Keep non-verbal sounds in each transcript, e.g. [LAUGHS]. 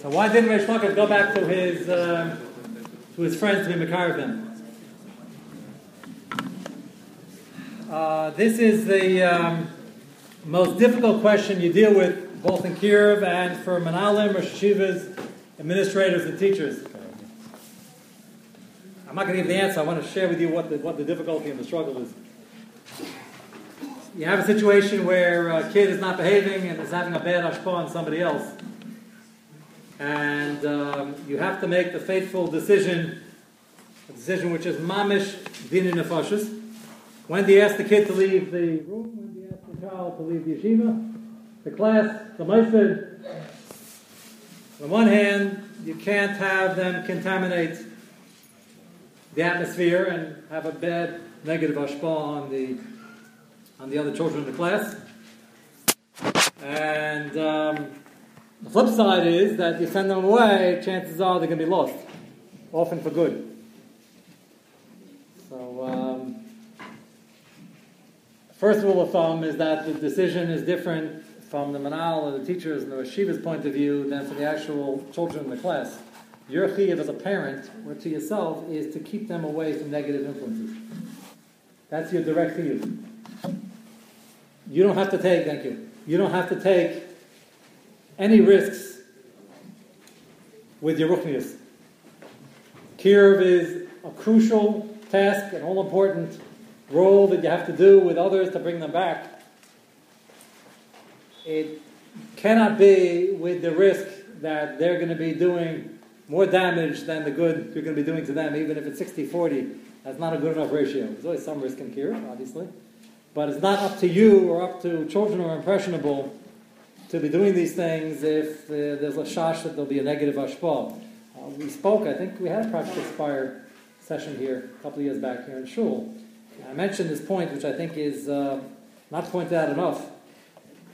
So why didn't Reish Lakish go back to his um, to his friends to be Makar? Uh, this is the um, most difficult question you deal with both in Kirov and for Manalim, or Shivas, administrators, and teachers. I'm not going to give the answer. I want to share with you what the, what the difficulty and the struggle is. You have a situation where a kid is not behaving and is having a bad ashpa on somebody else. And um, you have to make the fateful decision, a decision which is mamish din nefashis. When do you ask the kid to leave the room? When do you ask the child to leave the yeshiva? The class, the ma'aseh. On one hand, you can't have them contaminate the atmosphere and have a bad negative ashpa on the on the other children in the class. And um, the flip side is that you send them away, chances are they're going to be lost, often for good. So, um, first rule of thumb is that the decision is different from the manal or the teachers and the yeshiva's point of view than for the actual children in the class. Your chiyuv as a parent or to yourself is to keep them away from negative influences. That's your direct chiyuv. You don't have to take, thank you, you don't have to take any risks with your ruchnius. Kirv is a crucial task, an all important role that you have to do with others to bring them back. It cannot be with the risk that they're going to be doing more damage than the good you're going to be doing to them, even if it's 60 40. That's not a good enough ratio. There's always some risk in cure, obviously. But it's not up to you or up to children who are impressionable to be doing these things if uh, there's a shash that there'll be a negative ashpa. Uh, we spoke, I think we had a Project Aspire session here a couple of years back here in Shul. I mentioned this point, which I think is uh, not pointed out enough.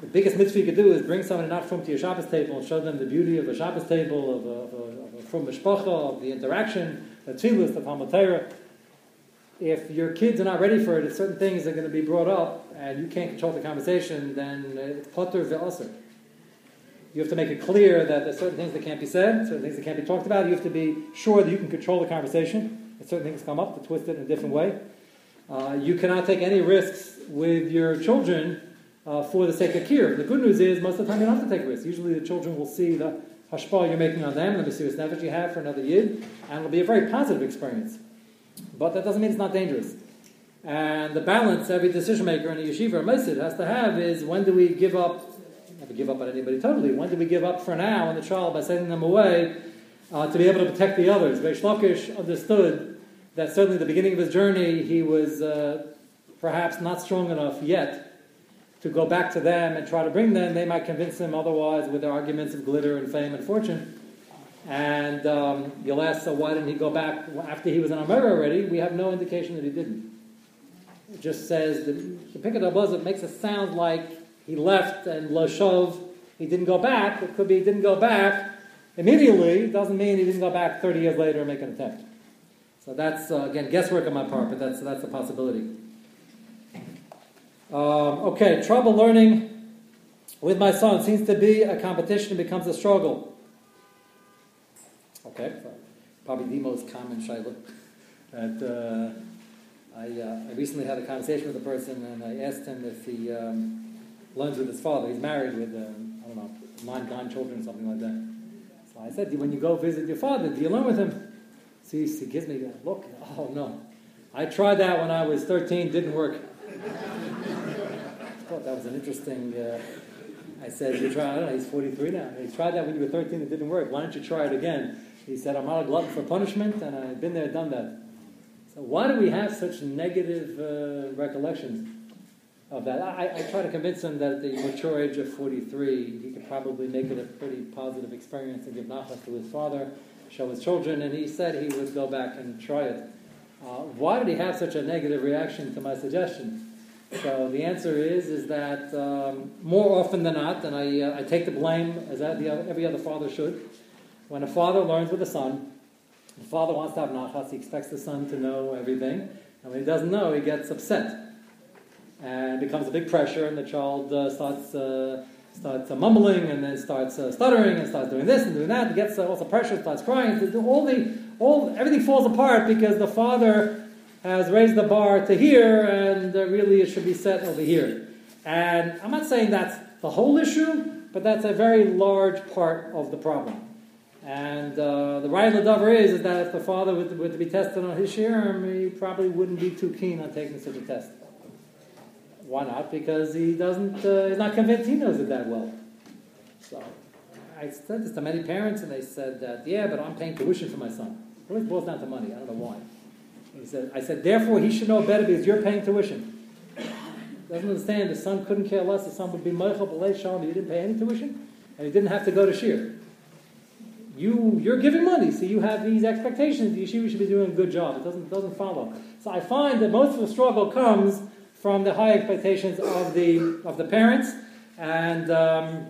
The biggest mitzvah you could do is bring somebody not from to your Shabbos table and show them the beauty of a Shabbos table, of a, from mishpacha, of the interaction, the tefillas, the Talmud If your kids are not ready for it, if certain things are going to be brought up and you can't control the conversation, then it's potter ve'aser. You have to make it clear that there's certain things that can't be said, certain things that can't be talked about. You have to be sure that you can control the conversation. If certain things come up, to twist it in a different way. Uh, you cannot take any risks with your children uh, for the sake of kir. The good news is most of the time you don't have to take risks. Usually the children will see the hashpa you're making on them, the serious nefesh you have for another yid, and it'll be a very positive experience. But that doesn't mean it's not dangerous. And the balance every decision maker in a yeshiva or masjid has to have is when do we give up, to give up on anybody totally, when do we give up for now on the child by sending them away uh, to be able to protect the others? Reish Lakish understood that certainly at the beginning of his journey he was uh, perhaps not strong enough yet to go back to them and try to bring them, they might convince him otherwise with their arguments of glitter and fame and fortune. And um, you'll ask, so why didn't he go back after he was in America already? We have no indication that he didn't. It just says that the Picket it makes it sound like he left and Lashov, he didn't go back. It could be he didn't go back immediately. It doesn't mean he didn't go back 30 years later and make an attempt. So that's, uh, again, guesswork on my part, but that's, that's a possibility. Um, okay, trouble learning with my son seems to be a competition, it becomes a struggle. Okay, probably the most common shaila. [LAUGHS] That uh, I, uh, I recently had a conversation with a person and I asked him if he um, learns with his father. He's married with, uh, I don't know, nine grandchildren or something like that. So I said, when you go visit your father, do you learn with him? So he, gives me a look. Oh, no. I tried that when I was 13, didn't work thought that was an interesting. Uh, I said, "You try." I don't know. He's 43 now. He tried that when you were 13. It didn't work. Why don't you try it again? He said, "I'm not a glutton for punishment, and I've been there, done that." So why do we have such negative uh, recollections of that? I, I, try to convince him that at the mature age of 43, he could probably make it a pretty positive experience and give nachas to his father, show his children, and he said he would go back and try it. Uh, why did he have such a negative reaction to my suggestion? So the answer is is that um, more often than not, and I, uh, I take the blame as every other father should, when a father learns with a son, the father wants to have nachas, he expects the son to know everything, and when he doesn't know, he gets upset. And it becomes a big pressure, and the child uh, starts uh, starts uh, mumbling and then starts uh, stuttering and starts doing this and doing that. Gets uh, also pressure, starts crying. All the all everything falls apart because the father has raised the bar to here, and uh, really it should be set over here. And I'm not saying that's the whole issue, but that's a very large part of the problem. And uh, the right of the dover is, is that if the father were to, were to be tested on his share, he probably wouldn't be too keen on taking such a test. Why not? Because he doesn't, uh, he's not convinced he knows it that well. So I said this to many parents, and they said that, yeah, but I'm paying tuition for my son. It always boils down to money. I don't know why. He said, I said, therefore he should know better because you're paying tuition. Doesn't understand the son couldn't care less. The son would be Michael B'lei Shalom. You didn't pay any tuition, and he didn't have to go to shir. You, you're giving money, so you have these expectations. The yeshiva should be doing a good job. It doesn't, doesn't follow. So I find that most of the struggle comes from the high expectations of the, of the parents. And, um,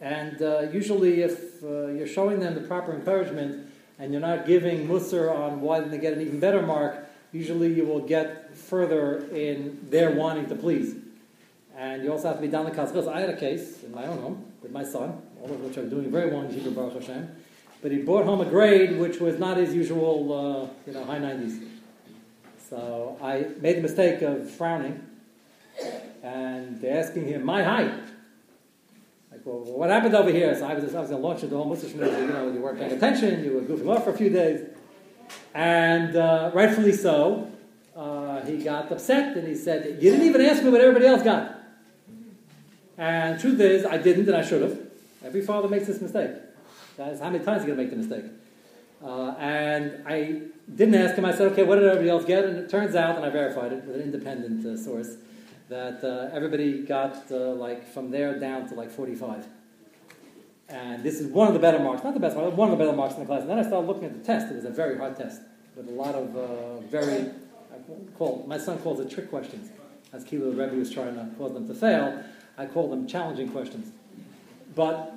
and uh, usually, if uh, you're showing them the proper encouragement and you're not giving musr on why they get an even better mark, usually you will get further in their wanting to please. And you also have to be down the kaskas. I had a case in my own home with my son, all of which I'm doing very well in Hebrew Baruch Hashem. But he brought home a grade which was not his usual, uh, you know, high 90s. So I made the mistake of frowning and asking him my height. Like, well, what happened over here? So I was, I was going to launch into whole Muslim you know, you weren't paying attention, you were goofing off for a few days. And uh, rightfully so, uh, he got upset and he said, You didn't even ask me what everybody else got. And truth is, I didn't and I should have. Every father makes this mistake. That's how many times are you going to make the mistake? Uh, and I didn't ask him. I said, okay, what did everybody else get? And it turns out, and I verified it with an independent uh, source, that uh, everybody got uh, like from there down to like 45. And this is one of the better marks, not the best one, one of the better marks in the class. And then I started looking at the test. It was a very hard test with a lot of uh, very, call, my son calls it trick questions. As Kilo Rebbe was trying to cause them to fail, I call them challenging questions. But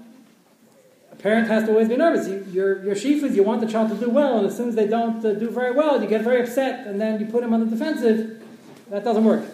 parent has to always be nervous. You, your your is you want the child to do well, and as soon as they don't uh, do very well, you get very upset, and then you put him on the defensive. That doesn't work.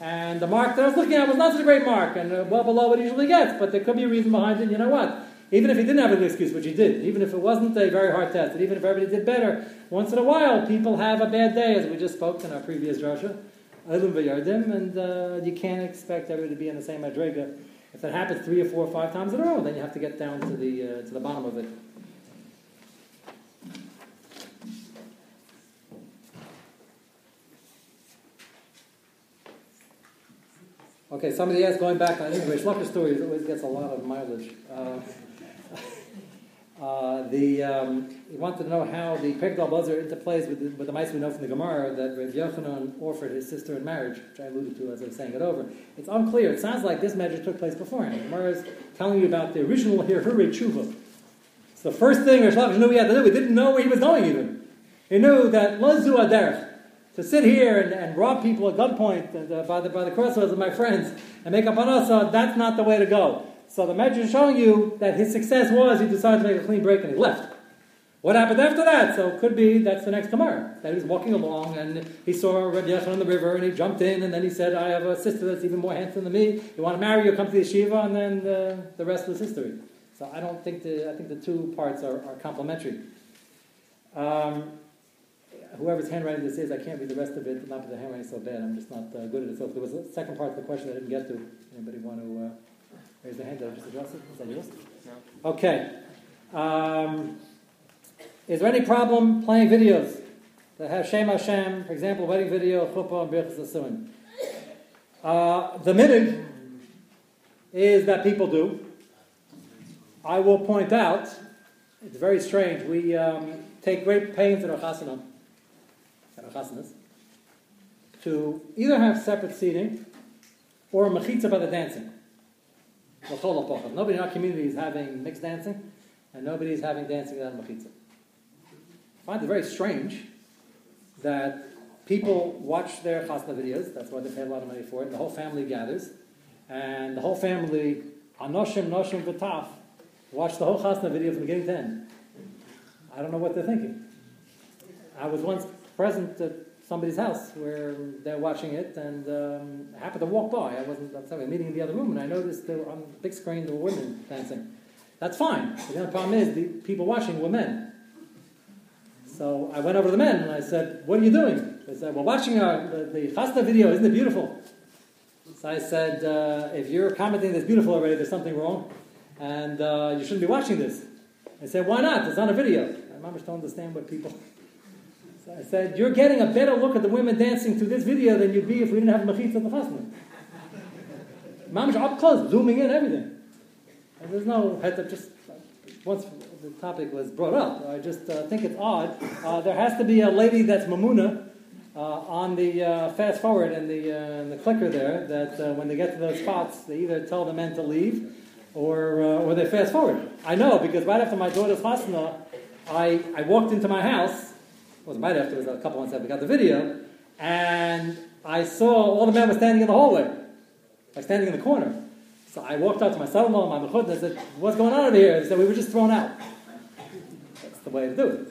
And the mark that I was looking at was not such a great mark, and uh, well below what he usually gets, but there could be a reason behind it. You know what? Even if he didn't have a good excuse, which he did, even if it wasn't a very hard test, and even if everybody did better, once in a while people have a bad day, as we just spoke in our previous drasha, and uh, you can't expect everybody to be in the same madriga if that happens three or four or five times in a row, then you have to get down to the, uh, to the bottom of it. Okay, somebody asked, going back on English, Shlocker stories always gets a lot of mileage. Uh, uh, the, um, he wanted to know how the Pekdal Buzzer interplays with the, with the mice we know from the Gemara that Rav Yochanan offered his sister in marriage, which I alluded to as I was saying it over. It's unclear. It sounds like this measure took place beforehand. The Gemara is telling you about the original Hirhure Tshuva. It's the first thing Rish knew he had to do. He didn't know where he was going even. He knew that Lazu Aderech, to sit here and, and rob people at gunpoint uh, by, the, by the crossroads of my friends and make up on us, that's not the way to go. So the Medrash is showing you that his success was he decided to make a clean break and he left. What happened after that? So it could be that's the next Gemara. That he was walking along and he saw Rabbi Yechon on the river and he jumped in and then he said, I have a sister that's even more handsome than me. You want to marry you? Come to the yeshiva and then the, the rest is history. So I don't think the, I think the two parts are, are complementary. Um, whoever's handwriting this is, I can't read the rest of it, not the handwriting is so bad. I'm just not uh, good at it. So there was a second part of the question I didn't get to, anybody want to... Uh, Raise the hand. Did I just address it? Is that yours? No. Okay. Um, is there any problem playing videos that have Shem Hashem, for example, wedding video, chuppah, and birchas asuin? Uh, the minig is that people do. I will point out, it's very strange, we um, take great pains in our chasana, in our chasanas, to either have separate seating or a mechitza by the dancing. Nobody in our community is having mixed dancing, and nobody is having dancing without machitza. I find it very strange that people watch their chasna videos. That's why they pay a lot of money for it. The whole family gathers, and the whole family, anoshim, noshim, v'taf, watch the whole chasna video from beginning to end. I don't know what they're thinking. I was once present at somebody's house where they're watching it, and um, I happened to walk by. I wasn't. I was meeting in the other room, and I noticed there were, on the big screen there were women dancing. That's fine. The only problem is the people watching were men. So I went over to the men and I said, "What are you doing?" They said, "We're watching our, the, the video. Isn't it beautiful?" So I said, uh, "If you're commenting that's beautiful already, there's something wrong, and uh, you shouldn't be watching this." I said, "Why not? It's not a video." My mom don't understand what people. I said, "You're getting a better look at the women dancing through this video than you'd be if we didn't have mechitza and the chasna." Mamish up close, zooming in, everything. And there's no heads up. Just once the topic was brought up, I just uh, think it's odd. Uh, there has to be a lady that's mamuna uh, on the uh, fast forward and the uh, the clicker there. That uh, when they get to those spots, they either tell the men to leave or or they fast forward. I know because right after my daughter's hasna, I I walked into my house. It wasn't right after. It was a couple months after we got the video, and I saw all the men were standing in the hallway, like standing in the corner. So I walked out to my son-in-law, my mechut, and I said, "What's going on over here?" He said, "We were just thrown out." That's the way to do it.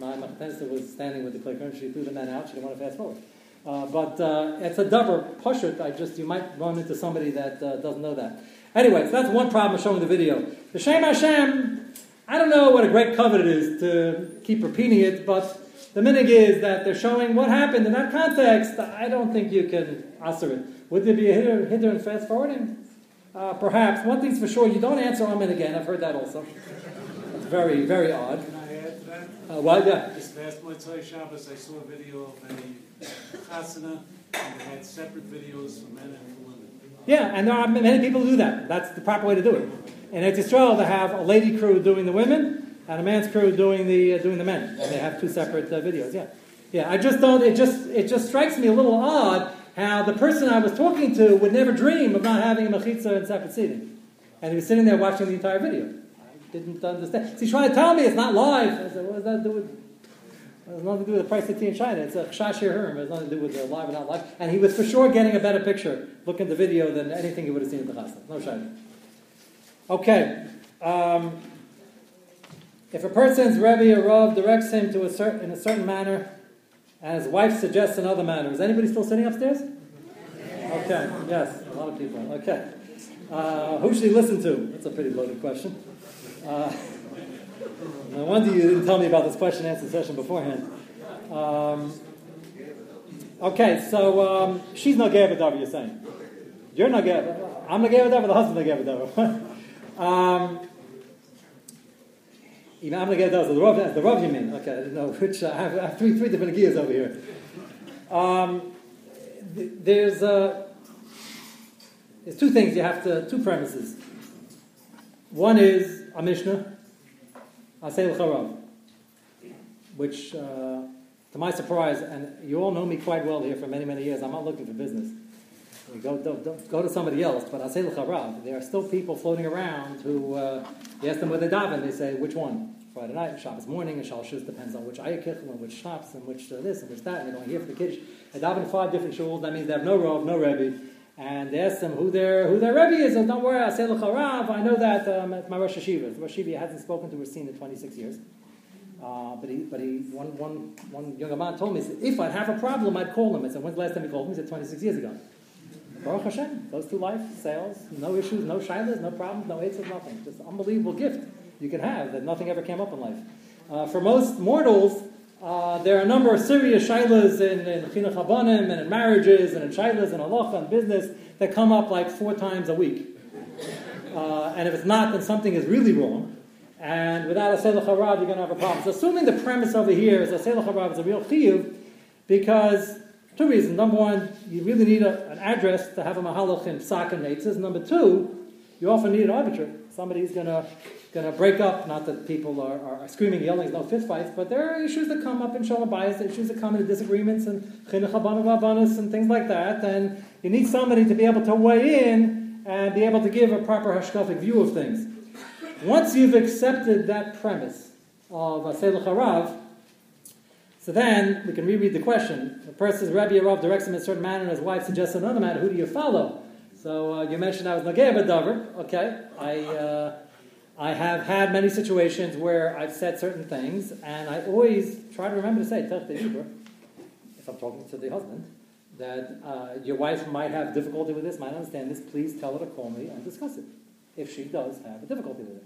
My mechut was standing with the clicker, and she threw the men out. She didn't want to fast forward. Uh, but uh, it's a double pushut. I just you might run into somebody that uh, doesn't know that. Anyway, so that's one problem of showing the video. The Shem Hashem, I don't know what a great covet it is to keep repeating it, but the minig is that they're showing what happened in that context. I don't think you can answer it. Would there be a hitter, hitter in fast forwarding? Uh, perhaps. One thing's for sure, you don't answer Amen again. I've heard that also. It's very, very odd. Can I add to that? Uh, well, yeah. This last Motzai Shabbos, I saw a video of a chasana, and they had separate videos for men and for women. Yeah, and there are many people who do that. That's the proper way to do it. In Eretz Yisrael, they have a lady crew doing the women and a man's crew doing the uh, doing the men. And they have two separate uh, videos. Yeah, yeah. I just don't. It just it just strikes me a little odd how the person I was talking to would never dream of not having a mechitza and separate seating, and he was sitting there watching the entire video. I didn't understand. So he's trying to tell me it's not live. I said, what does that do with? It has nothing to do with the price of tea in China. It's a chashir herm. It has nothing to do with the live or not live. And he was for sure getting a better picture looking at the video than anything he would have seen at the chasna. No shayla. Okay. Um, if a person's Rebbe or Rav directs him to a certain, in a certain manner, and his wife suggests another manner, is anybody still sitting upstairs? Okay, yes, a lot of people. Okay. Uh, who should he listen to? That's a pretty loaded question. Uh, [LAUGHS] no wonder you didn't tell me about this question answer session beforehand. Um, okay, so um, she's not gay Davar, you're saying. You're not gay. I'm not gay Davar, the husband's not gay Davar. [LAUGHS] um, even I'm going to get those. The Rav, the Rav you mean? Okay, I don't know which. Uh, I, have, I have three, three different gears over here. Um, th- there's uh, there's two things you have to, two premises. One is a Mishnah, Asel Charav, which, uh, to my surprise, and you all know me quite well here for many, many years, I'm not looking for business. You go, don't, go to somebody else, but I Asel Charav, there are still people floating around who, uh, you ask them where they daven, they say, which one? Friday night, Shabbos morning, and Shalshus depends on which ayakich, and which shops, and which uh, this, and which that, and they're going here for the Kiddush. They daven five different shuls, that means they have no Rav, no Rebbe, and they ask them who their who their Rebbe is, and don't worry, I say Rav, I know that um, my Rosh Hashiva. Rosh Hashiva hasn't spoken to Racine in 26 years. Uh, but he, but he, one, one, one young man told me, said, if I'd have a problem, I'd call him. I said, when's the last time he called me? He said, 26 years ago. Baruch Hashem, goes through life, sales, no issues, no shilas, no problems, no hates, nothing. Just an unbelievable gift you can have that nothing ever came up in life. Uh, for most mortals, uh, there are a number of serious shilas in, in chinuch habanim and in marriages and in shilas and halacha and business that come up like four times a week. Uh, and if it's not, then something is really wrong. And without a selach harav, you're going to have a problem. So assuming the premise over here is a selach harav is a real chiyuv, because two reasons. Number one, you really need a, an address to have a mahalach in psak. Number two, you often need an arbiter. Somebody's going to going to break up. Not that people are, are screaming, yelling, no fist fights, but there are issues that come up in shalom bias, issues that come in disagreements and chinuch and things like that. And you need somebody to be able to weigh in and be able to give a proper hashkafic view of things. Once you've accepted that premise of a Selach Harav, so then we can reread the question. The person's Rabbi Rav directs him in a certain manner, and his wife suggests another manner. Who do you follow? So uh, you mentioned I was Nageh Davar. Okay, I. Uh, I have had many situations where I've said certain things, and I always try to remember to say, If I'm talking to the husband, that uh, your wife might have difficulty with this, might understand this, please tell her to call me and discuss it. If she does have a difficulty with it.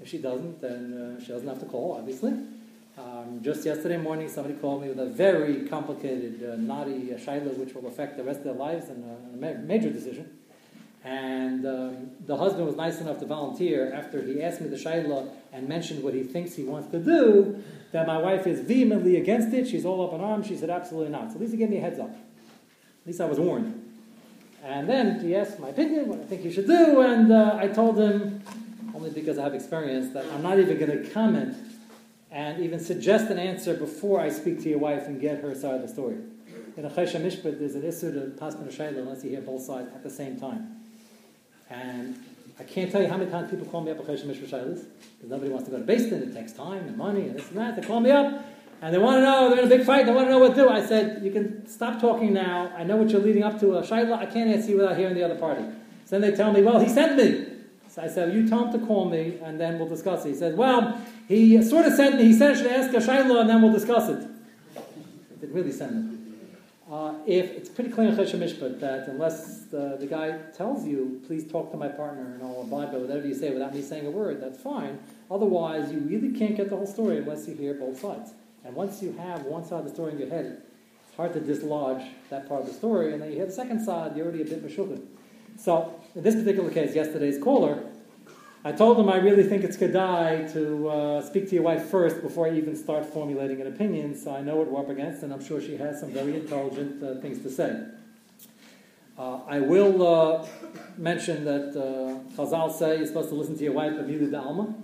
If she doesn't, then uh, she doesn't have to call, obviously. Um, just yesterday morning, somebody called me with a very complicated, uh, naughty uh, which will affect the rest of their lives and uh, a major decision. And um, the husband was nice enough to volunteer after he asked me the shaila and mentioned what he thinks he wants to do, that my wife is vehemently against it. She's all up in arms. She said, absolutely not. So at least he gave me a heads up. At least I was warned. And then he asked my opinion, what I think he should do, and uh, I told him, only because I have experience, that I'm not even going to comment and even suggest an answer before I speak to your wife and get her side of the story. In a Choshen Mishpat, there's an issue to pass shayla unless you hear both sides at the same time. And I can't tell you how many times people call me up a Choshen Mishpat shaylas because nobody wants to go to Din. It takes time and money and this and that. They call me up and they want to know, they're in a big fight, they want to know what to do. I said, you can stop talking now. I know what you're leading up to. Uh, a shayla, I can't answer you without hearing the other party. So then they tell me, well, he sent me. So I said, you tell him to call me, and then we'll discuss it. He said, well, he sort of sent me, he said I should ask a shayla, and then we'll discuss it. He didn't really send it. Uh, if it's pretty clear in Choshen Mishpat that unless the, the guy tells you, please talk to my partner and I'll abide by whatever you say without me saying a word, that's fine. Otherwise, you really can't get the whole story unless you hear both sides. And once you have one side of the story in your head, it's hard to dislodge that part of the story, and then you hear the second side, you're already a bit mashukah. So, in this particular case, yesterday's caller, I told him I really think it's kedai to uh, speak to your wife first before I even start formulating an opinion, so I know what we're up against, and I'm sure she has some very intelligent uh, things to say. Uh, I will uh, mention that uh, Chazal say you're supposed to listen to your wife, Avilu Alma.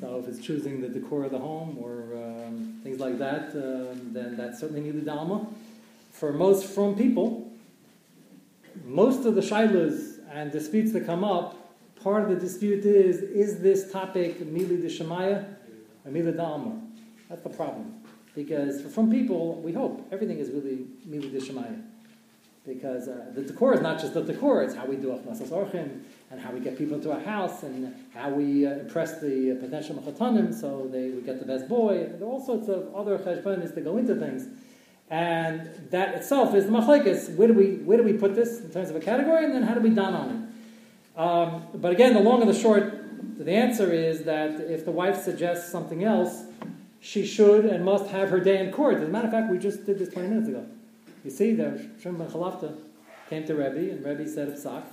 So if it's choosing the decor of the home or um, things like that, um, then that's certainly Mili Dalma. For most from people, most of the shilas and disputes that come up, part of the dispute is, is this topic Mili de Shemaya or Mili Dalma? That's the problem. Because for from people, we hope everything is really Mili de Shemaya. Because uh, the decor is not just the decor, it's how we do Achmasas Orchim, and how we get people into our house, and how we uh, impress the potential machatanim so they we get the best boy. There are all sorts of other cheshbonis that go into things. And that itself is the machlekes. Where do we where do we put this in terms of a category, and then how do we don on it? Um, but again, the long and the short, the answer is that if the wife suggests something else, she should and must have her day in court. As a matter of fact, we just did this 20 minutes ago. You see, the Shem Chalafta came to Rebbe, and Rebbe said psak.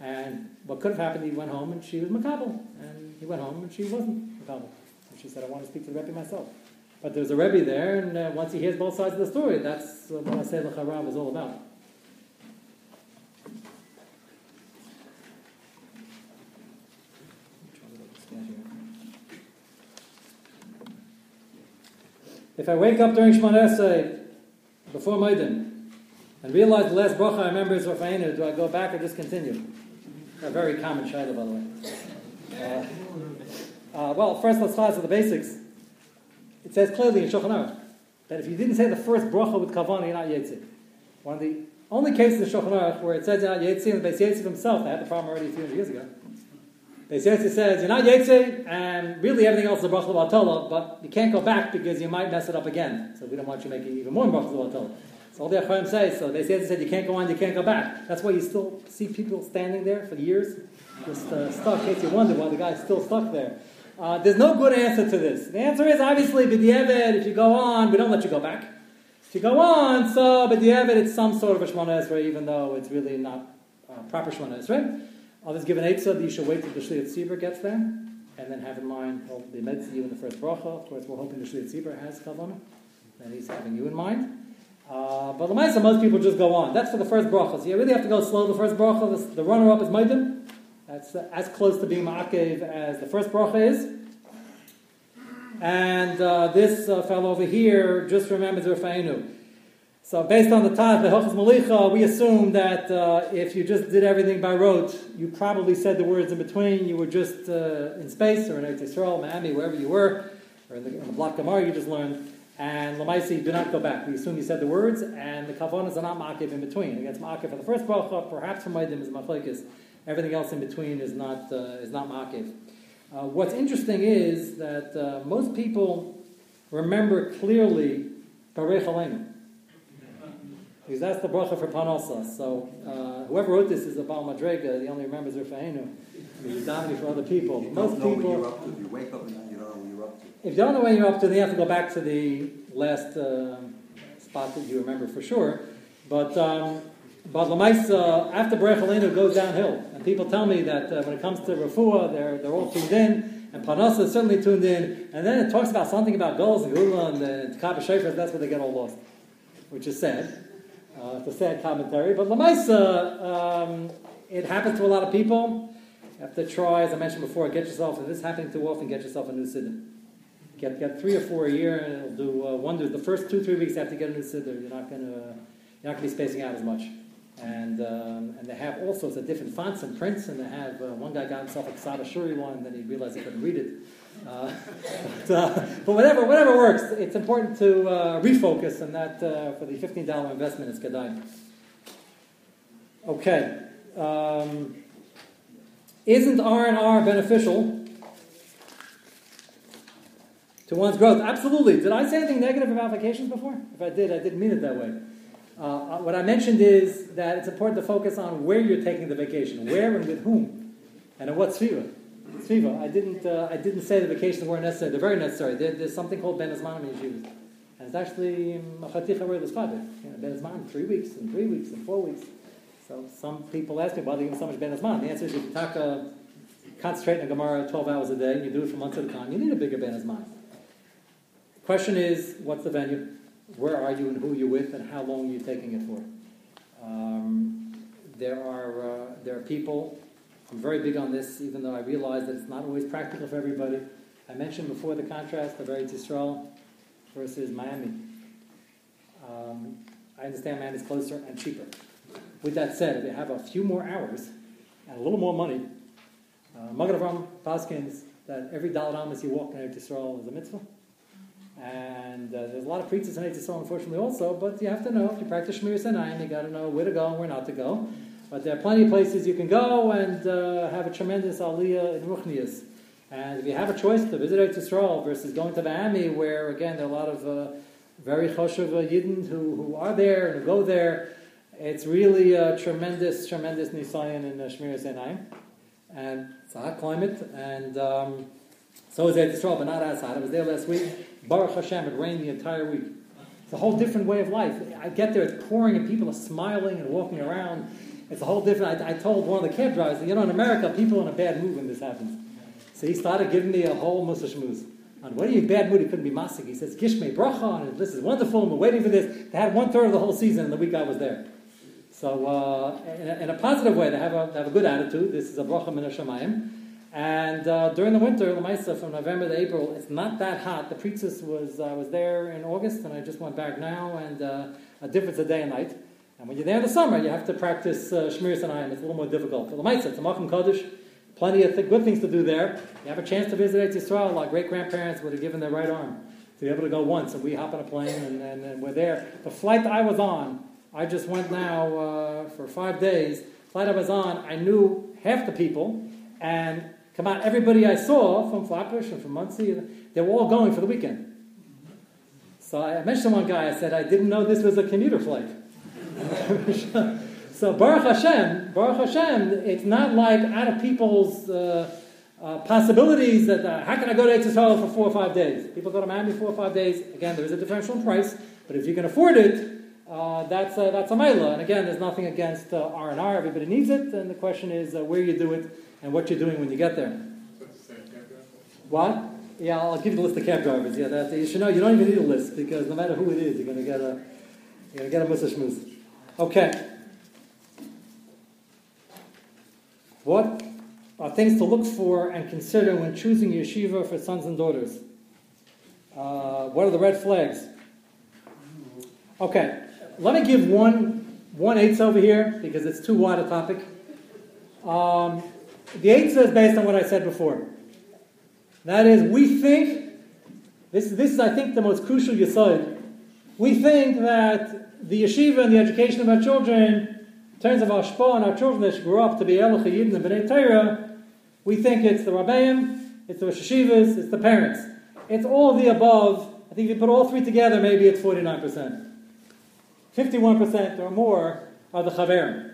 And what could have happened, he went home and she was makabel. And he went home and she wasn't makabel. And she said, I want to speak to the Rebbe myself. But there's a Rebbe there, and uh, once he hears both sides of the story, that's what I say L'charav is all about. If I wake up during Shemon Esrei, before Maiden, and realize the last bracha I remember is Rafa'inu, do I go back or just continue? A very common shayla, by the way. Uh, uh, well, first let's start with the basics. It says clearly in Shulchan Aruch that if you didn't say the first bracha with kavanah, you're not yetzi. One of the only cases in Shulchan Aruch where it says you're not yetzi, and the Beis Yitzchak himself, they had the problem already a few hundred years ago. Beis Yitzchak says you're not yetzi, and really everything else is a bracha of but you can't go back because you might mess it up again. So we don't want you making even more brachas of so all the Acharim say, so they said you can't go on, you can't go back. That's why you still see people standing there for years, just uh, stuck, in case you wonder why the guy's still stuck there. Uh, there's no good answer to this. The answer is obviously, b'di'evet, if you go on, we don't let you go back. If you go on, so b'di'evet, it's some sort of a Shemona Esrei, even though it's really not uh, proper Shemona Esrei. Others give an Eitzah that you should wait till the Shliach Tzibur gets there, and then have in mind, well, the Med you in the first bracha. Of course, we're hoping the Shliach Tzibur has Kavanah, and he's having you in mind. Uh, but Lamaisa, most people just go on. That's for the first bracha. So you really have to go slow. The first bracha, the runner-up is Maidim. That's uh, as close to being Ma'akev as the first bracha is. And uh, this uh, fellow over here just remembers Rafa'inu. So based on the Taz, the Hilchas Malicha, we assume that uh, if you just did everything by rote, you probably said the words in between. You were just uh, in space or in Eretz Yisrael, Miami, wherever you were, or in the, in the block Gemara you just learned. And Lamaisi, do not go back. We assume you said the words, and the kavanas are not makiv in between. Against makiv for the first bracha, perhaps for Maidim is machlekes. Everything else in between is not uh, is not makiv. Uh, what's interesting is that uh, most people remember clearly Barech Aleinu. Because that's the bracha for Panasa. So uh, whoever wrote this is a Baal Madrega. He only remembers Rifa'enu. He's davening for other people. You Most don't know people, when you're up to. You wake up and you don't know when you're up to. if you don't know when you're up to, then you have to go back to the last um spot that you remember for sure. But um, but Lamaisa, after Berech Aleinu goes downhill, and people tell me that uh, when it comes to Refuah, they're they're all tuned in, and Panasa is certainly tuned in, and then it talks about something about goals and Gula and the Kabbalah Shofar, that's where they get all lost, which is sad. Uh, it's a sad commentary, but Lamaisa, um, it happens to a lot of people. You have to try, as I mentioned before, get yourself, if this is happening too often, get yourself a new siddur. Get, get three or four a year, and it'll do uh, wonders. The first two, three weeks you have to get a new siddur. You're not going to, you're not going to be spacing out as much. And um, and they have all sorts of different fonts and prints, and they have uh, one guy got himself a Kasada Shuri one, and then he realized he couldn't read it. Uh, [LAUGHS] but, uh, but whatever, whatever works, it's important to uh, refocus, and that uh, for the fifteen dollar investment is Kedai. Okay, um, isn't R and R beneficial to one's growth? Absolutely. Did I say anything negative about vacations before? If I did, I didn't mean it that way. Uh, what I mentioned is that it's important to focus on where you're taking the vacation, where and with whom, and in what sphere. Sviva. I didn't. Uh, I didn't say the vacations weren't necessary. They're very necessary. There, there's something called Ben Azman in and it's actually Machaticha where there's five. Ben Azman, three weeks and three weeks and four weeks. So some people ask me why do you give so much Ben Azman. The answer is if you talk, uh, concentrate on Gemara 12 hours a day, and you do it for months at a time, you need a bigger Ben. The question is, what's the venue? Where are you and who you're with, and how long you're taking it for? Um, there are uh, there are people I'm very big on this, even though I realize that it's not always practical for everybody. I mentioned before the contrast of Eretz Yisrael versus Miami. Um, I understand Miami's closer and cheaper. With that said, if you have a few more hours and a little more money, uh, Avram Paskins that every dollar Amos you walk in Eretz Yisrael is a mitzvah. And uh, there's a lot of preachers in Yisrael, unfortunately, also, but you have to know, if you practice Shmir Sinai, you got to know where to go and where not to go. But there are plenty of places you can go and uh, have a tremendous aliyah in Ruchnias. And if you have a choice to visit Eretz versus going to Miami, where again there are a lot of uh, very choshev uh, Yidden who, who are there and who go there, it's really a tremendous, tremendous nisayan in uh, Shmir. And it's a hot climate, and um, so is Yisrael, but not outside. I was there last week. Baruch Hashem, it rained the entire week. It's a whole different way of life. I get there, it's pouring, and people are smiling and walking around. It's a whole different. I, I told one of the cab drivers, you know, in America, people are in a bad mood when this happens. So he started giving me a whole musa shmooze. And when are you in bad mood? He couldn't be masik. He says, Gishme bracha, and this is wonderful, we're waiting for this. They had one third of the whole season, in the week I was there. So, uh, in, a, in, a, positive way, they have a, they have a good attitude. This is a bracha min hashamayim. And uh, during the winter, Lamaisa, from November to April, it's not that hot. The preachers was I was there in August, and I just went back now, and uh, a difference of day and night. And when you're there in the summer, you have to practice uh, Sanayim. It's a little more difficult. But Lamaisa, it's a Kaddish. Plenty of th- good things to do there. You have a chance to visit Eretz Yisrael. Our great grandparents would have given their right arm to be able to go once, and we hop on a plane and, and, and we're there. The flight that I was on, I just went now uh, for five days. Flight I was on, I knew half the people, and come out, everybody I saw from Flatbush and from Monsey, they were all going for the weekend. So I mentioned one guy, I said, I didn't know this was a commuter flight. [LAUGHS] so Baruch Hashem, Baruch Hashem, it's not like out of people's uh, uh, possibilities that uh, how can I go to Israel for four or five days? People go to Miami four or five days. Again, there is a differential in price, but if you can afford it, uh, that's a, that's a mila. And again, there's nothing against uh, R and R. Everybody needs it, and the question is uh, where you do it and what you're doing when you get there. What? Yeah, I'll give you the list of cab drivers. Yeah, that, you should know. You don't even need a list because no matter who it is, you're to get a you're to get a musa shmooze. Okay. What are things to look for and consider when choosing yeshiva for sons and daughters? Uh, what are the red flags? Okay, let me give one one eights over here because it's too wide a topic. Um, the eighth is based on what I said before. That is, we think this, this is, I think, the most crucial yesod. We think that the yeshiva and the education of our children, in terms of our shpah and our children that should grow up to be Elach Yidin and B'nai Torah, we think it's the rabbeim, it's the yeshivas, it's the parents. It's all the above. I think if you put all three together, maybe it's 49%. 51% or more are the chaverim.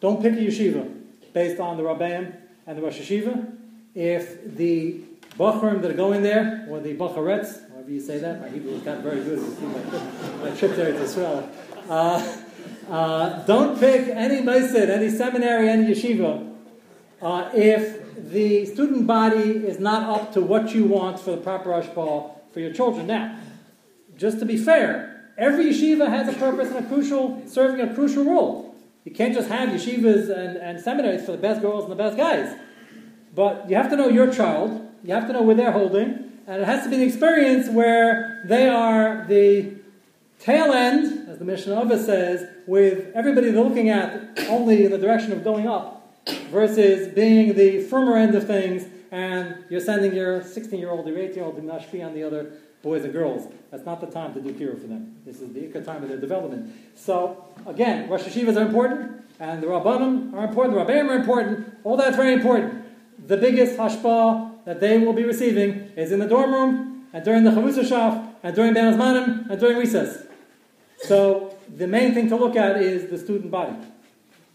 Don't pick a yeshiva based on the rabbeim and the Rosh Yeshiva. If the Bachrim that are going there, or the Bacharetz, however you say that, my Hebrew got very good. My, my trip there to Israel. Uh, uh, don't pick any Mosid, any seminary, any yeshiva, uh, if the student body is not up to what you want for the proper ashbal for your children. Now, just to be fair, every yeshiva has a purpose and a crucial, serving a crucial role. You can't just have yeshivas and, and seminaries for the best girls and the best guys. But you have to know your child, you have to know where they're holding, and it has to be an experience where they are the tail end, as the Mishnah of says, with everybody looking at only in the direction of going up, versus being the firmer end of things, and you're sending your 16 year old, your 18 year old to Nashpi on the other boys and girls. That's not the time to do kira for them. This is the time of their development. So, again, Rosh Hashivas are important, and the Rabbanim are important, the Rabbanim are important, all that's very important. The biggest hashpah that they will be receiving is in the dorm room, and during the Chavusah Shaf, and during Ben Azmanim, and during recess. So the main thing to look at is the student body,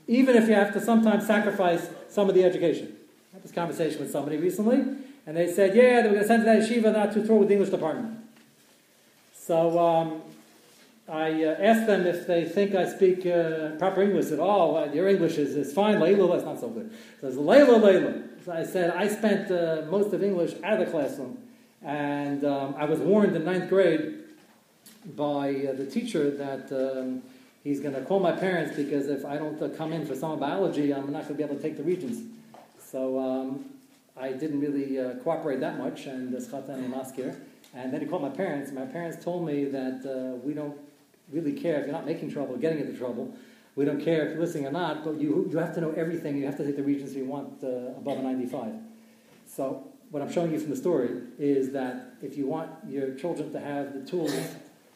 even if you have to sometimes sacrifice some of the education. I had this conversation with somebody recently, and they said, yeah, they were going to send to that yeshiva not to throw with the English department. So um, I uh, asked them if they think I speak uh, proper English. at all. your English is, is fine. Layla, that's not so good. So I said, Layla, Layla. So I said, I spent uh, most of English out of the classroom. And um, I was warned in ninth grade by uh, the teacher that um, he's going to call my parents because if I don't uh, come in for summer biology, I'm not going to be able to take the regents. So um, I didn't really uh, cooperate that much, and uh, Schatan and Maskir. And then he called my parents. My parents told me that uh, we don't really care if you're not making trouble getting into trouble. We don't care if you're listening or not, but you, you have to know everything. You have to take the regents you want uh, above a 95. So what I'm showing you from the story is that if you want your children to have the tools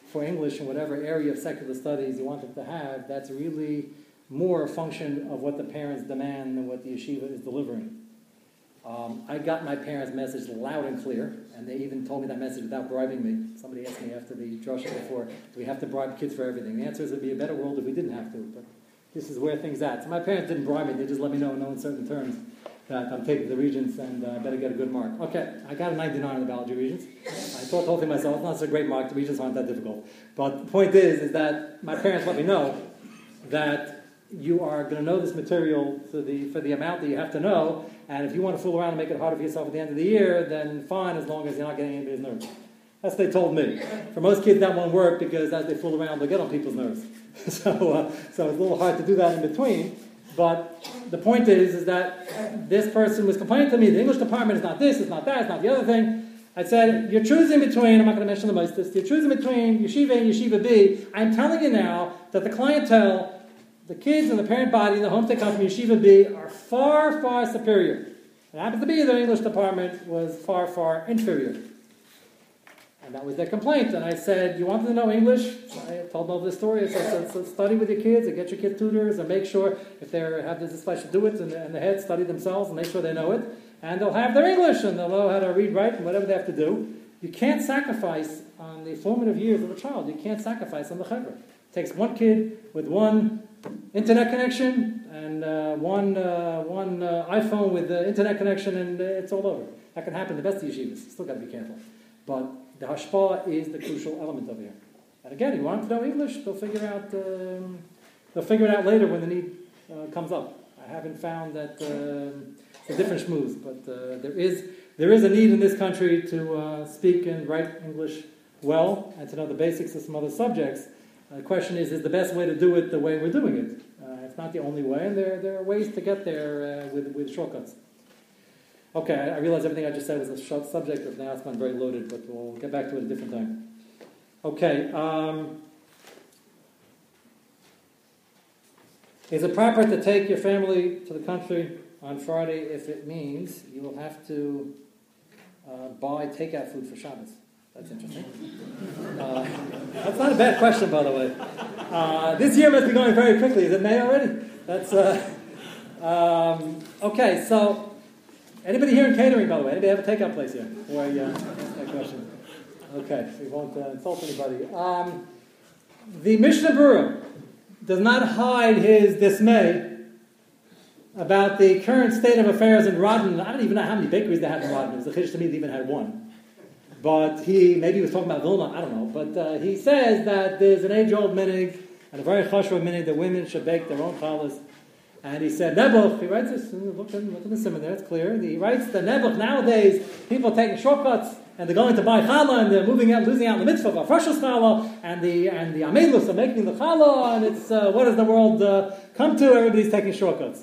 for English in whatever area of secular studies you want them to have, that's really more a function of what the parents demand than what the yeshiva is delivering. Um, I got my parents' message loud and clear, and they even told me that message without bribing me. Somebody asked me after the drasha before, do we have to bribe kids for everything? The answer is it would be a better world if we didn't have to, but this is where things at. So my parents didn't bribe me, they just let me know in no uncertain terms that I'm taking the Regents and I uh, better get a good mark. Okay, I got a 99 on the biology Regents. I thought, told myself, not such a great mark, the Regents aren't that difficult. But the point is, is that my parents let me know that you are going to know this material for the, for the amount that you have to know, and if you want to fool around and make it harder for yourself at the end of the year, then fine, as long as you're not getting anybody's nerves. That's what they told me. For most kids, that won't work because as they fool around, they'll get on people's nerves. [LAUGHS] so, uh, so it's a little hard to do that in between. But the point is, is that this person was complaining to me, the English department is not this, it's not that, it's not the other thing. I said, you're choosing between, I'm not going to mention the most, you're choosing between Yeshiva and Yeshiva B. I'm telling you now that the clientele, the kids and the parent body and the home come from Yeshiva B are far, far superior. It happens to be their English department was far, far inferior. And that was their complaint. And I said, You want them to know English? I told them all this story. I said, so, so, study with your kids and get your kids tutors and make sure if they have this special do it in the, in the head, study themselves and make sure they know it. And they'll have their English and they'll know how to read, write, and whatever they have to do. You can't sacrifice on the formative years of a child. You can't sacrifice on the chevra. It takes one kid with one internet connection and uh, one, uh, one uh, iPhone with the internet connection, and uh, it's all over. That can happen the best yeshivas. Still got to be careful. But the hashpah is the crucial element over here. And again, you want to know English, they'll figure out. Um, they'll figure it out later when the need uh, comes up. I haven't found that um, it's a different schmooze, but uh, there is there is a need in this country to uh, speak and write English well and to know the basics of some other subjects. Uh, the question is, is the best way to do it the way we're doing it? Uh, it's not the only way, and there, there are ways to get there uh, with, with shortcuts. Okay, I, I realize everything I just said was a short subject of now it's been very loaded, but we'll get back to it a different time. Okay. Um, is it proper to take your family to the country on Friday if it means you will have to uh, buy takeout food for Shabbos? That's interesting. Uh, that's not a bad question, by the way. Uh, this year must be going very quickly. Is it May already? That's uh, um, okay. So Anybody here in catering, by the way? Anybody have a takeout place here? Or uh, that question? Okay, we won't uh, insult anybody. Um, The Mishnah Berurah does not hide his dismay about the current state of affairs in Radin. I don't even know how many bakeries they have in Radin. It was a to me they even had one. But he, maybe he was talking about Vilna, I don't know. But uh, he says that there's an age-old minig and a very chashva minig that women should bake their own challahs. And he said, Nebuch, he writes this, look in, look in the there, it's clear. He writes that Nebuch, nowadays, people are taking shortcuts and they're going to buy challah and they're moving out, losing out in the mitzvah of Rosh challah and the, and the amelus are making the challah and it's, uh, what does the world uh, come to? Everybody's taking shortcuts.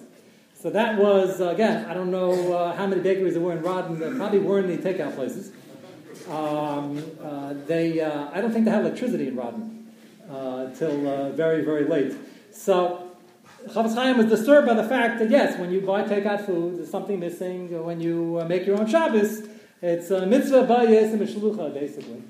So that was, again, I don't know uh, how many bakeries there were in Radin, probably weren't any takeout places. Um, uh, they, uh, I don't think they have electricity in Radin uh, till uh, very, very late. So Chofetz Chaim was disturbed by the fact that yes, when you buy takeout food, there's something missing. When you uh, make your own Shabbos, it's a mitzvah bayis and mishlucha, basically.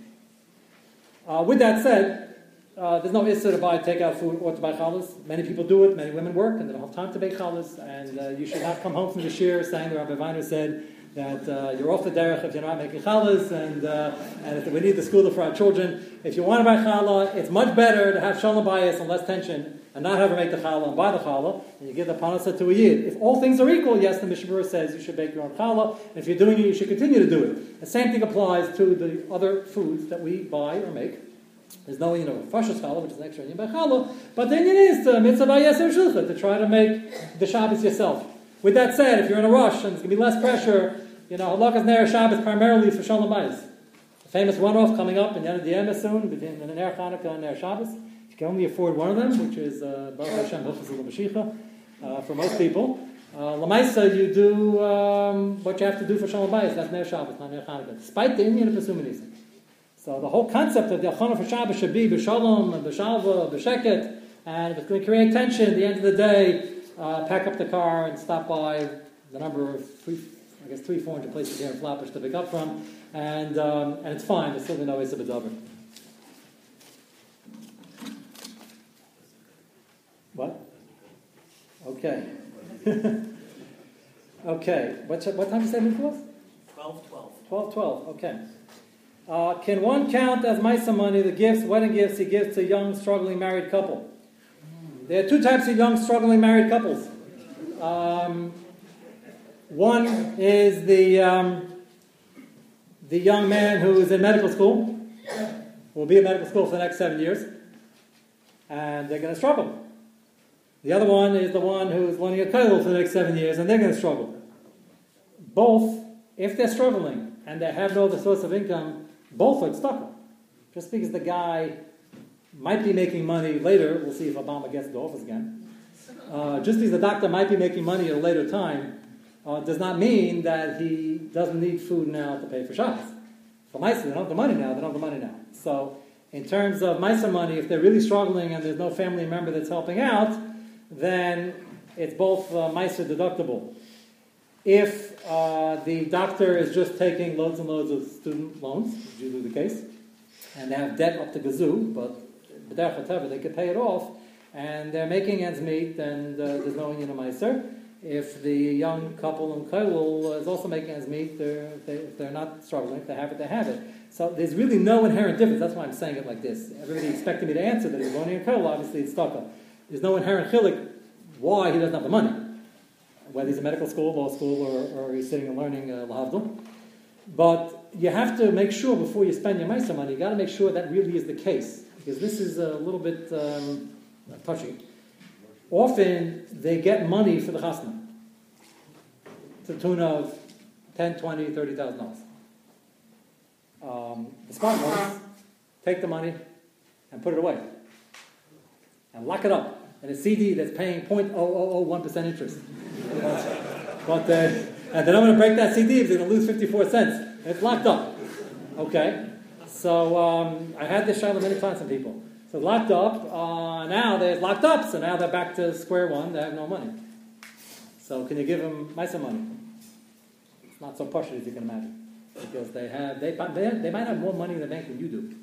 Uh, with that said, there's no issue to buy takeout food or to buy challahs. Many people do it. Many women work and they don't have time to bake challahs. And you should not come home from the shir saying the Rabbi Weiner said that uh, you're off the derech if you're not making challahs, and, uh, and we need the school for our children. If you want to buy challah, it's much better to have shalom bias and less tension, and not have her make the challah and buy the challah, and you give the panasa to a yid. If all things are equal, yes, the Mishnah says you should bake your own challah, and if you're doing it, you should continue to do it. The same thing applies to the other foods that we buy or make. There's no, you know, freshest challah, which is an extra by challah, but then it is to mitzvah shulchan to try to make the Shabbos yourself. With that said, if you're in a rush and there's going to be less pressure, you know, Halakas Ner Shabbos primarily for Shalom Bayis. The famous one-off coming up in Yonah Diyema soon, between the Ner Chanukah and Ner Shabbos. If you can only afford one of them, which is uh, Baruch Hashem Hilchas uh, for most people. Uh, Lamaisa, you do um, what you have to do for Shalom Bayis. That's Ner Shabbos, not Ner Chanukah. Despite the Indian of Pesuminis. So the whole concept of the Achana for Shabbos should be b'shalom, b'shalva, b'sheket, and if it's going to create tension at the end of the day, uh, pack up the car and stop by the number of three, I guess three, four hundred places here in Flatbush to pick up from, and um, and it's fine. There's certainly no Issa What? Okay. [LAUGHS] okay. What, what time is that for? 12 12. 12 12. Okay. Uh, can one count as Maisa money the gifts, wedding gifts he gives to young, struggling married couple? There are two types of young, struggling married couples. Um, one is the, um, the young man who is in medical school, will be in medical school for the next seven years, and they're going to struggle. The other one is the one who is learning a kollel for the next seven years, and they're going to struggle. Both, if they're struggling and they have no other source of income, both are stuck. Just because the guy might be making money later. We'll see if Obama gets the office again. Uh, just because the doctor might be making money at a later time uh, does not mean that he doesn't need food now to pay for Shabbos. For Maisa, they don't have the money now, they don't have the money now. So, in terms of Maisa money, if they're really struggling and there's no family member that's helping out, then it's both uh, Maisa deductible. If uh, the doctor is just taking loads and loads of student loans, which is usually the case, and they have debt up to gazoo, but they could pay it off, and they're making ends meet, and uh, there's no union meiser. If the young couple in kollel is also making ends meet, they're, they, if they're not struggling, if they have it, they have it. So there's really no inherent difference. That's why I'm saying it like this. Everybody expected me to answer that he's only in kollel, obviously it's up. There's no inherent chilik why he doesn't have the money. Whether he's in medical school, law school, or, or he's sitting and learning uh. But you have to make sure before you spend your Meister money, you got to make sure that really is the case because this is a little bit um, touchy. Often they get money for the chasna to the tune of 10, 20, 30,000 dollars. Um, the smart ones take the money and put it away and lock it up in a CD that's paying 0.0001% interest. [LAUGHS] but uh, and then I'm going to break that CD if they're going to lose 54 cents. It's locked up. Okay? So um, I had this shaila many times from people. So locked up, uh, now they're locked up, so now they're back to square one, they have no money. So can you give them my some money? It's not so partial as you can imagine. Because they have, they, they, they might have more money in the bank than you do.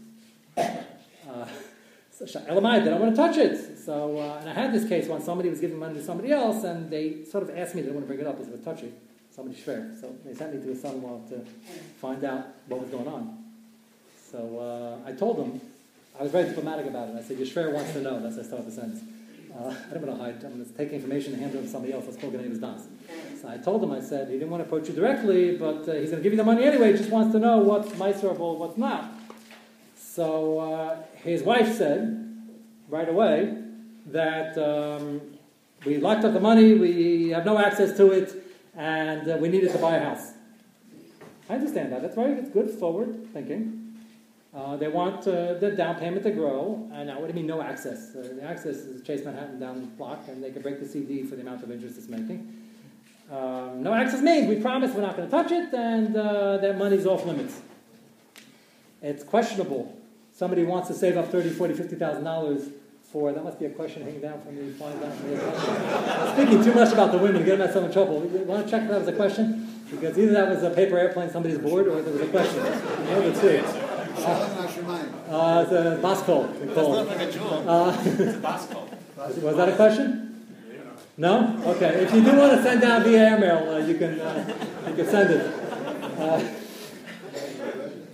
Uh, [LAUGHS] so Elamai, they don't want to touch it. So, uh, and I had this case when somebody was giving money to somebody else, and they sort of asked me, they didn't want to bring it up as it was touchy. Somebody's fair. So they sent me to a son-in-law to find out what was going on. So uh, I told him, I was very diplomatic about it. I said, Yeshver wants to know. That's how I started the sentence. Uh, I don't want to hide. I'm going to take information and hand it to somebody else. Let's call is Das. So I told him, I said, he didn't want to approach you directly, but uh, he's going to give you the money anyway. He just wants to know what's miserable, what's not. So uh, his wife said, right away, that um, we locked up the money, we have no access to it, and uh, we needed to buy a house. I understand that. That's very it's good, forward thinking. Uh, they want uh, the down payment to grow, and that would mean no access? The access is Chase Manhattan down the block, and they can break the CD for the amount of interest it's making. Um, no access means we promise we're not going to touch it, and uh, that money's off limits. It's questionable. Somebody wants to save up 30, 40, 50,000 dollars for, that must be a question hanging down from the flying down from the speaking too much about the women, get myself in trouble. Want to check if that was a question? Because either that was a paper airplane somebody's board, or there was a question. One of the two. Uh, it's a Baskol. It's like a jewel. Uh, It's [LAUGHS] a was that a question? No? Okay. If you do want to send down via airmail, uh, you can uh, you can send it. Uh,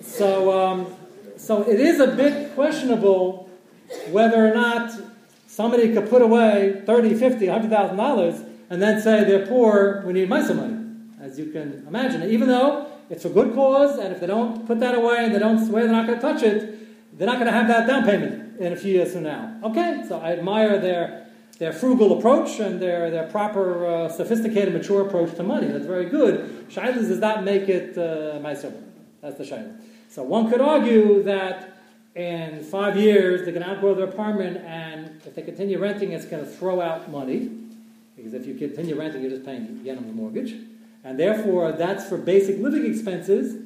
so um, so it is a bit questionable whether or not somebody could put away 30, 50, 100,000 dollars and then say they're poor, we need my money. As you can imagine, even though it's a good cause, and if they don't put that away and they don't swear they're not going to touch it, they're not going to have that down payment in a few years from now. Okay, so I admire their their frugal approach and their, their proper, uh, sophisticated, mature approach to money. That's very good. Shilas does not make it uh, ma'aser. That's the Shilah. So one could argue that in five years they're going to outgrow their apartment, and if they continue renting, it's going to throw out money. Because if you continue renting, you're just paying yen the mortgage. And therefore, that's for basic living expenses.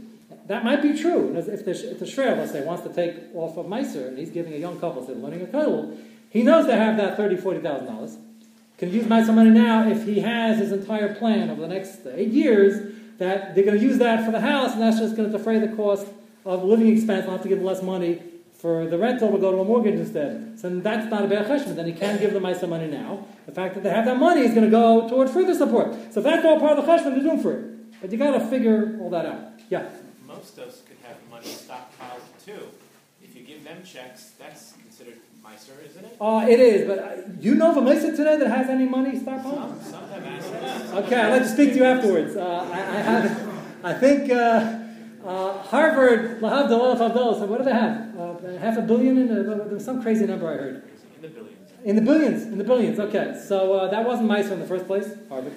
That might be true. If the, if the Shreya, let's say, wants to take off of Meiser, and he's giving a young couple, say, learning a cuddle, he knows they have that $30,000, $40,000. Can use Meiser money now if he has his entire plan over the next eight years, that they're going to use that for the house, and that's just going to defray the cost of living expense. I'll have to give less money for the rental will go to a mortgage instead. So that's not a bad cheshbon. Then he can't give them some money now. The fact that they have that money is going to go toward further support. So that's all part of the cheshbon, they're doing for it. But you got to figure all that out. Yeah. Most of us could have money stockpiled too. If you give them checks, that's considered miser, isn't it? Uh, it is, but uh, you know of a Mesa today that has any money stockpiled? Some, some have assets. Okay, I'd like to speak to you afterwards. Uh, I, I have, I think uh, uh, Harvard, Lahavdal, so what do they have? Uh, half a billion? In a, there was some crazy number I heard. In the billions. In the billions, in the billions, okay. So uh, that wasn't Meiser in the first place, Harvard.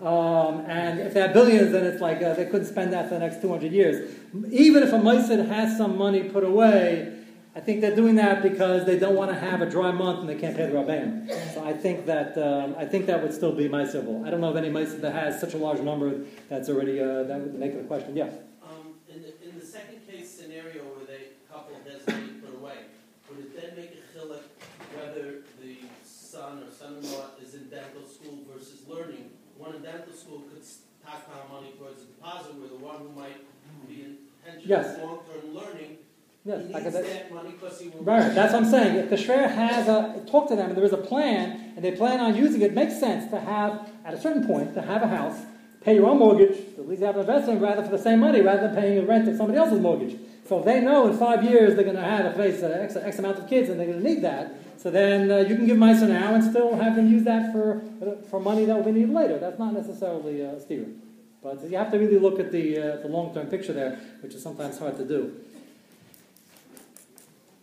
Um, and if they have billions, then it's like uh, they couldn't spend that for the next 200 years. Even if a Meiser has some money put away, I think they're doing that because they don't want to have a dry month and they can't pay the Rabban. So I think that um, I think that would still be Meiserable. I don't know of any Meiser that has such a large number that's already uh, that would make it a question. Yeah. Son or son-in-law is in dental school versus learning, one in dental school could stockpile money towards a deposit, where the one who might be intentional yes. long-term learning Yes, he needs that money because he will. Right, that's what I'm saying. If the shrer has a talk to them and there is a plan and they plan on using it, it makes sense to have at a certain point to have a house, pay your own mortgage, at least have an investment rather for the same money rather than paying the rent of somebody else's mortgage. So if they know in five years they're going to have a place uh, X, X amount of kids and they're going to need that, so then uh, you can give Meiser now and still have them use that for, uh, for money that will be needed later. That's not necessarily uh. But you have to really look at the, uh, the long term picture there, which is sometimes hard to do.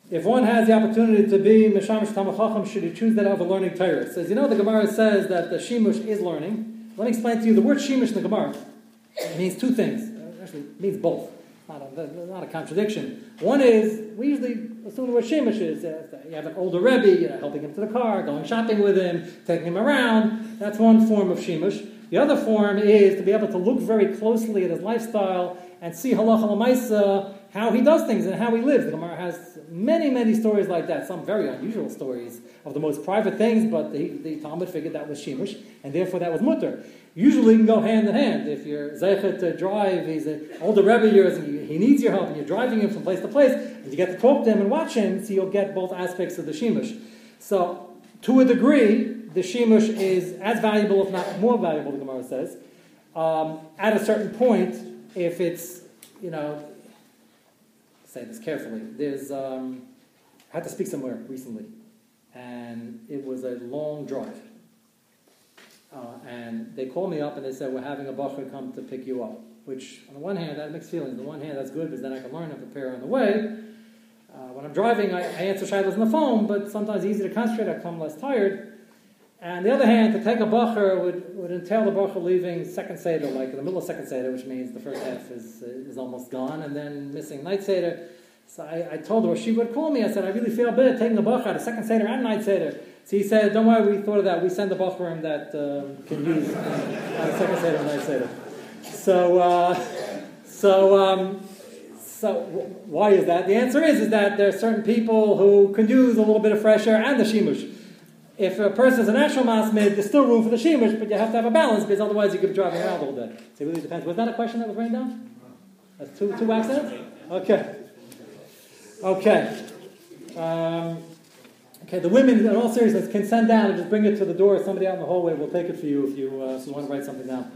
If one has the opportunity to be Mishamish Tamachacham, should he choose that over learning Torah? Says, you know, the Gemara says that the Shimush is learning. Let me explain to you the word Shimush in the Gemara. Means two things. Actually, means both. Not a, not a contradiction. One is, we usually assume the word Shemesh is uh, you have an older Rebbe, you know, helping him to the car, going shopping with him, taking him around. That's one form of Shemesh. The other form is to be able to look very closely at his lifestyle and see halacha lamaisa, how he does things and how he lives. The Gemara has many, many stories like that. Some very unusual stories of the most private things, but the, the Talmud figured that was shemush, and therefore that was mutter usually can go hand in hand. If you're zeichet to drive, he's an older Rebbe and he needs your help, and you're driving him from place to place, and you get to talk to him and watch him, so you'll get both aspects of the shemush. So, to a degree, the shemush is as valuable, if not more valuable, the Gemara says. Um, at a certain point, if it's, you know, say this carefully, there's, um, I had to speak somewhere recently, and it was a long drive. Uh, and they called me up and they said, We're having a bacher come to pick you up. Which, on the one hand, that mixed feelings. On the one hand, that's good because then I can learn and prepare on the way. Uh, when I'm driving, I, I answer shilas on the phone, but sometimes easy to concentrate, I come less tired. And the other hand, to take a bacher would, would entail the bacher leaving second seder, like in the middle of second seder, which means the first half is, is almost gone, and then missing night seder. So I, I told her, she would call me, I said, I really feel bad taking the bacher of second seder and night seder. So he said, don't worry, we thought of that. We send the bacher that um, can use uh, second seder night seder. So, uh, so, um, so why is that? The answer is, is that there are certain people who can use a little bit of fresh air and the shimush. If a person is a natural masmid, there's still room for the shimush, but you have to have a balance because otherwise you could be driving around all day. So it really depends. Was that a question that was written down? That's two, two accidents? Okay. Okay. Um, okay, the women, in all seriousness, can send down and just bring it to the door. Somebody out in the hallway will take it for you if you, uh, if you want to write something down.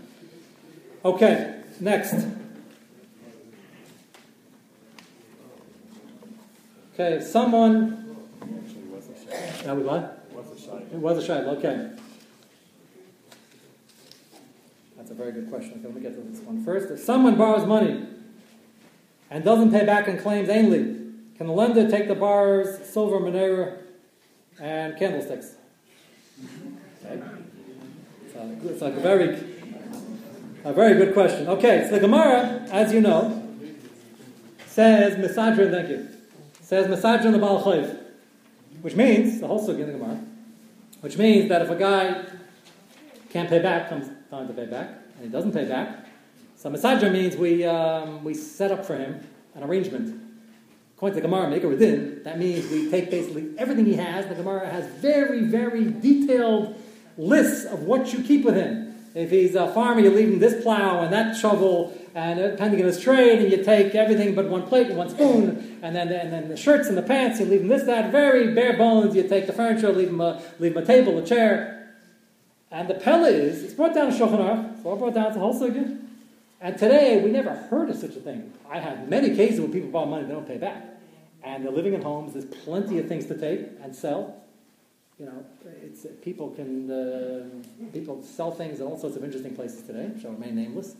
Okay, next. Okay, someone. That was what? It was a shayla. Okay. That's a very good question. Okay, let me get to this one first. If someone borrows money and doesn't pay back and claims ainly, can the lender take the borrower's silver menorah and candlesticks? Okay. It's like a very, a very good question. Okay, so the Gemara, as you know, says Misadrin, thank you, says Misadrin the Baal Chayv, which means, the whole sugi in the Gemara, which means that if a guy can't pay back, comes time to pay back, and he doesn't pay back, so Misadrin means we, um, we set up for him an arrangement. According to the Gemara, Maker within, that means we take basically everything he has. The Gemara has very, very detailed lists of what you keep with him. If he's a farmer, you leave him this plow and that shovel, and depending on his trade, and you take everything but one plate and one spoon, and then and then the shirts and the pants, you leave him this, that, very bare bones. You take the furniture, leave him a, leave him a table, a chair, and the pella is it's brought down to Shulchan Aruch. It's all brought down to Holsugin. And today, we never heard of such a thing. I have many cases where people borrow money they don't pay back. And they're living in homes, there's plenty of things to take and sell. You know, it's, people can uh, people sell things in all sorts of interesting places today, shall remain nameless.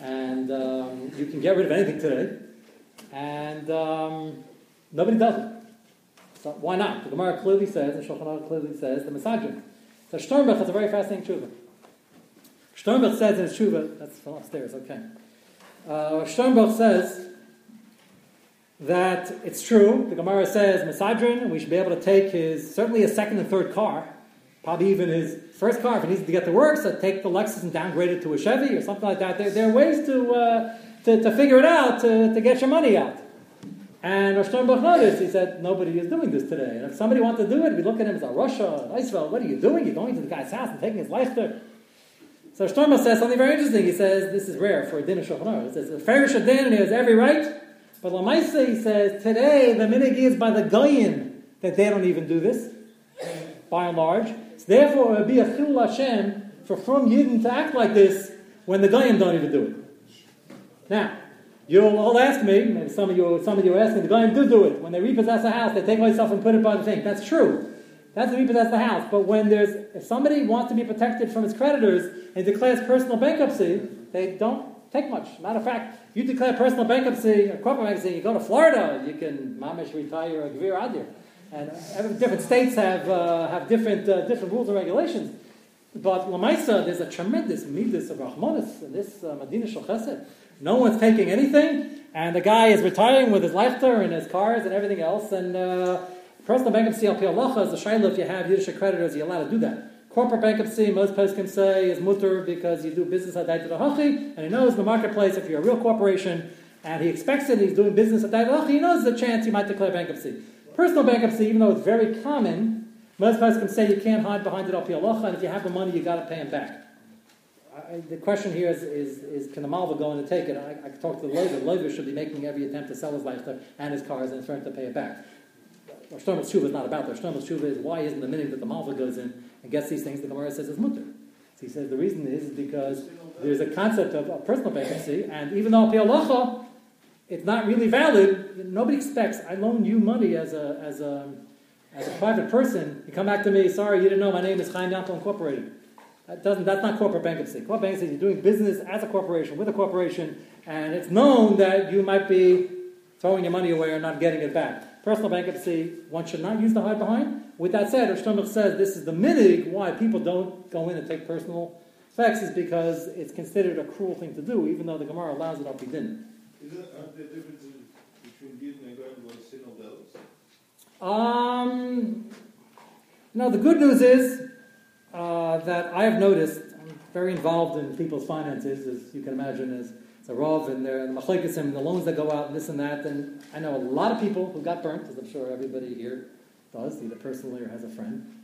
And um, you can get rid of anything today. And um, nobody does it. So why not? The Gemara clearly says, and Shulchan clearly says, the misogyn. So Sternbuch has a very fascinating tshuva. Sternbuch says in his tshuva, that's from upstairs, okay. Uh, Sternbuch says that it's true. The Gemara says Misadrin, we should be able to take his certainly his second and third car, probably even his first car if he needs to get to work. So take the Lexus and downgrade it to a Chevy or something like that. There, there are ways to, uh, to, to figure it out to, to get your money out. And Rosh noticed, he said, nobody is doing this today. And if somebody wanted to do it, we look at him as a Russia, Israel, what are you doing? You're going to the guy's house and taking his life there. So Sternbuch says something very interesting. He says, this is rare for a din of Shulchan. He says, the Farish din, and he has every right. But Lamaisa, he says, today the minig is by the Goyim that they don't even do this, by and large. So therefore, it would be a chil Hashem for from Yidden to act like this when the Goyim don't even do it. Now, you'll all ask me, maybe some of you, some of you are asking, the Goyim do do it. When they repossess a house, they take stuff and put it by the thing. That's true. That's to repossess the house. But when there's, if somebody wants to be protected from his creditors and declares personal bankruptcy, they don't take much. Matter of fact, you declare personal bankruptcy or corporate bankruptcy, you go to Florida, you can mamish retire a gvir adir. And every, different states have, uh, have different, uh, different rules and regulations. But Lamaisa, there's a tremendous midas of Rahmanis in this uh, Medina Shal No one's taking anything, and the guy is retiring with his lifter and his cars and everything else. And uh, personal bankruptcy, al Allah, is a shayla if you have Yiddish creditors, you're allowed to do that. Corporate bankruptcy, most posts can say, is mutter because you do business at Dait Hachi, and he knows in the marketplace if you're a real corporation and he expects it, he's doing business at Dait Hachi, he knows there's a chance he might declare bankruptcy. Personal bankruptcy, even though it's very common, most posts can say you can't hide behind it Allah, and if you have the money, you got to pay him back. I, the question here is, is, is can the Malva go in and take it? I, I talked to the Loiva. Loiva should be making every attempt to sell his life and his cars and trying to pay it back. Rosh Hashanah's Tshuva is not about that. Hashanah's Tshuva is why isn't the minute that the Malva goes in and gets these things, the Gemara says is mutter. So he says the reason is because there's a concept of, personal bankruptcy, and even though Pialacha, it's not really valid. Nobody expects. I loan you money as a as a as a private person. You come back to me. Sorry, you didn't know my name is Chaim Yankel Incorporated. That doesn't. That's not corporate bankruptcy. Corporate bankruptcy. You're doing business as a corporation with a corporation, and it's known that you might be throwing your money away or not getting it back. Personal bankruptcy, one should not use the hide behind. With that said, Shlomo says this is the minig why people don't go in and take personal effects is because it's considered a cruel thing to do, even though the Gemara allows it up didn't. Isn't, aren't there differences between Yidden and about sin of those? Um, no, the good news is uh, that I have noticed, I'm very involved in people's finances, as you can imagine, as, a Rav, and the machlekes and the loans that go out and this and that. And I know a lot of people who got burnt, as I'm sure everybody here does, either personally or has a friend,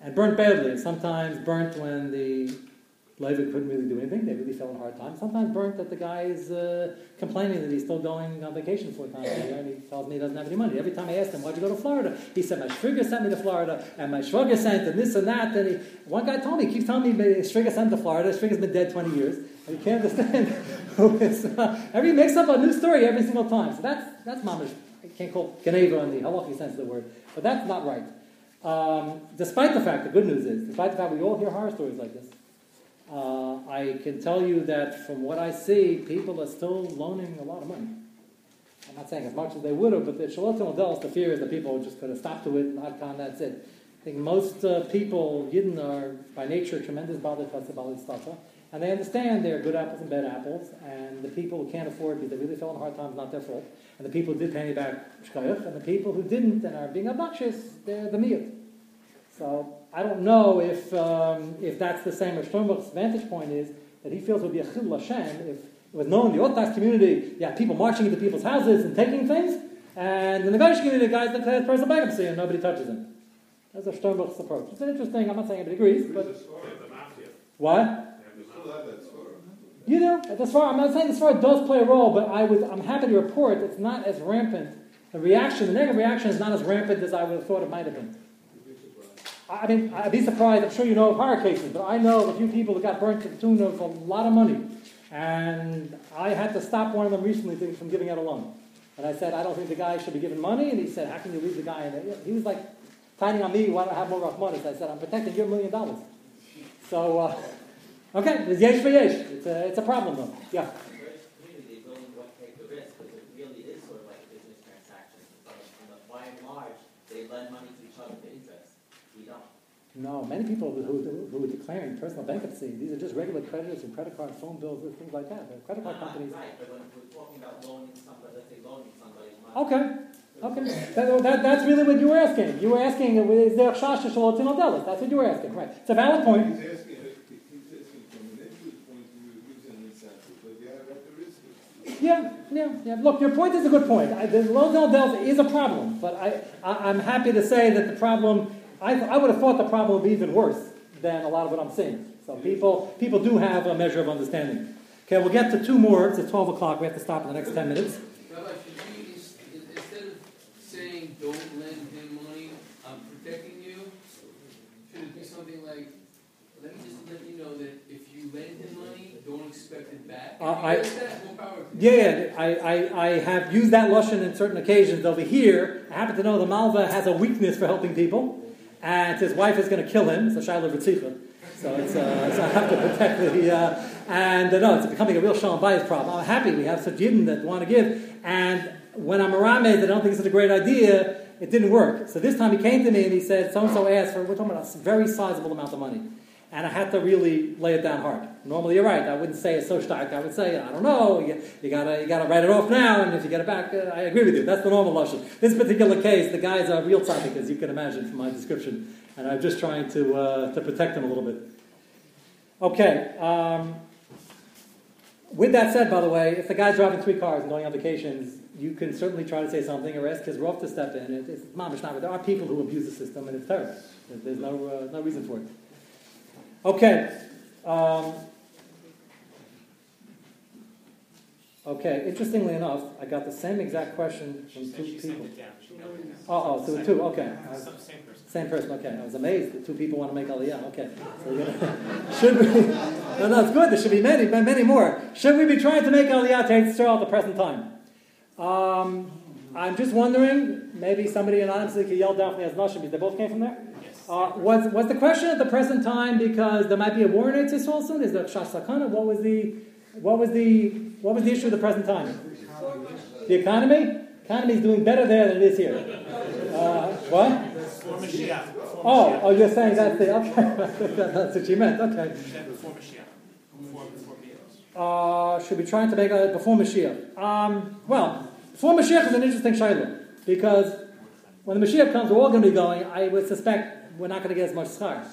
and burnt badly. And sometimes burnt when the Levi couldn't really do anything. They really fell in a hard time. Sometimes burnt that the guy is uh, complaining that he's still going on vacation four times a year, and he tells me he doesn't have any money. Every time I asked him, why'd you go to Florida? He said, my shviga sent me to Florida, and my shviga sent, and this and that. And he, one guy told me, he keeps telling me shviga sent to Florida. Shviga's been dead 20 years. And you can't [LAUGHS] understand Uh, [LAUGHS] every makes up a new story every single time. So that's, that's mamish. I can't call Geneva in the halachic sense of the word, but that's not right. Um, despite the fact, the good news is, despite the fact we all hear horror stories like this, uh, I can tell you that from what I see, people are still loaning a lot of money. I'm not saying as much as they would have, but the Shalot Delos, the fear is that people just to stop to it and not con, that's it. I think most uh, people, Yidden, are by nature tremendous bali tzata, and they understand there are good apples and bad apples, and the people who can't afford because they really fell in hard times, not their fault, and the people who did pay me back shkayach, and the people who didn't and are being obnoxious, they're the miyut. So I don't know if, um, if that's the same. Or Shlomo's vantage point is that he feels it would be a chil Hashem if it was known in the Orthodox community, yeah, people marching into people's houses and taking things, and in the Goyish community, the guys declare personal bankruptcy and nobody touches him. That's a Sternbuch's approach. It's interesting. I'm not saying everybody agrees, but what? You know, as far I'm not saying as far does play a role, but I was I'm happy to report it's not as rampant. The reaction, the negative reaction, is not as rampant as I would have thought it might have been. I mean, I'd be surprised. I'm sure you know of horror cases, but I know a few people that got burnt to the tune of a lot of money. And I had to stop one of them recently from giving out a loan. And I said, I don't think the guy should be given money. And he said, How can you leave the guy there? He was like planning on me, why don't I have more rough money? So I said, I'm protecting your million dollars. So, uh, okay, it's yesh for yesh. It's a, it's a problem though. Yeah. No, many people who, who, are declaring personal bankruptcy, these are just regular creditors and credit card phone bills, and things like that. The credit card companies. Right, but when we're talking about loaning somebody, let's say loaning somebody money. Okay. Okay, that, that, that's really what you were asking. You were asking, is there chash to shalot Delis? That's what you were asking, right? It's a valid point. He's asking, he's asking from an equity point of view, gives an incentive, but you have at the risk. Yeah, yeah, yeah. Look, your point is a good point. I, the low Delis is a problem, but I, I, I'm happy to say that the problem I, I would have thought the problem would be even worse than a lot of what I'm seeing. So people, people do have a measure of understanding. Okay, we'll get to two more. It's at 12 o'clock. We have to stop in the next 10 minutes. Rabbi, should we, instead of saying don't lend him money, I'm protecting you, should it be something like, let me just let you know that if you lend him money, don't expect it back? Uh, I, that, yeah, yeah, I, I, I have used that Lushan in certain occasions. Over here, I happen to know the Malva has a weakness for helping people and his wife is going to kill him. So Shiloh Ritzicha. So it's uh, so I have to protect the uh, and uh, no, it's becoming a real shalom bayis problem. I'm happy we have such yidden that want to give, and when I'm around that I don't think it's a great idea. It didn't work. So this time he came to me and he said, so and so asked for we're talking about a very sizable amount of money. And I had to really lay it down hard. Normally, you're right. I wouldn't say it's so stark. I would say, I don't know. You, you, gotta, you gotta write it off now, and if you get it back, uh, I agree with you. That's the normal lashon. This particular case, the guy's a real tzaddik, as you can imagine from my description, and I'm just trying to uh, to protect him a little bit. Okay. Um, with that said, by the way, if the guy's driving three cars and going on vacations, you can certainly try to say something or ask his rough to step in. It, it's mamish not. There are people who abuse the system, and it's terrible. There's no uh, no reason for it. Okay. Um, okay, interestingly enough, I got the same exact question from two people. Oh, oh, so two, okay. Same person. Same person, okay. I was amazed that two people want to make aliyah. Okay. So [LAUGHS] should we? No, no, it's good. There should be many, many more. Should we be trying to make aliyah to Israel at the present time? Um, I'm just wondering, maybe somebody anonymously could yell down from the Nashim because they both came from there. Uh, was, was the question at the present time because there might be a war in Eretz Yisrael soon? Is that Shash Sakana? What was the what was the what was the issue at the present time? The economy. Economy is doing better there than it is here. Uh, what? Before Mashiach. Before Oh, oh, you're saying that's the okay. [LAUGHS] that's what you meant. Okay. She said before Mashiach. Before, before Beatles. Uh, should be trying to make a before Mashiach. Um, well, before Mashiach is an interesting shayla because when the Mashiach comes, we're all going to be going. I would suspect we're not going to get as much schar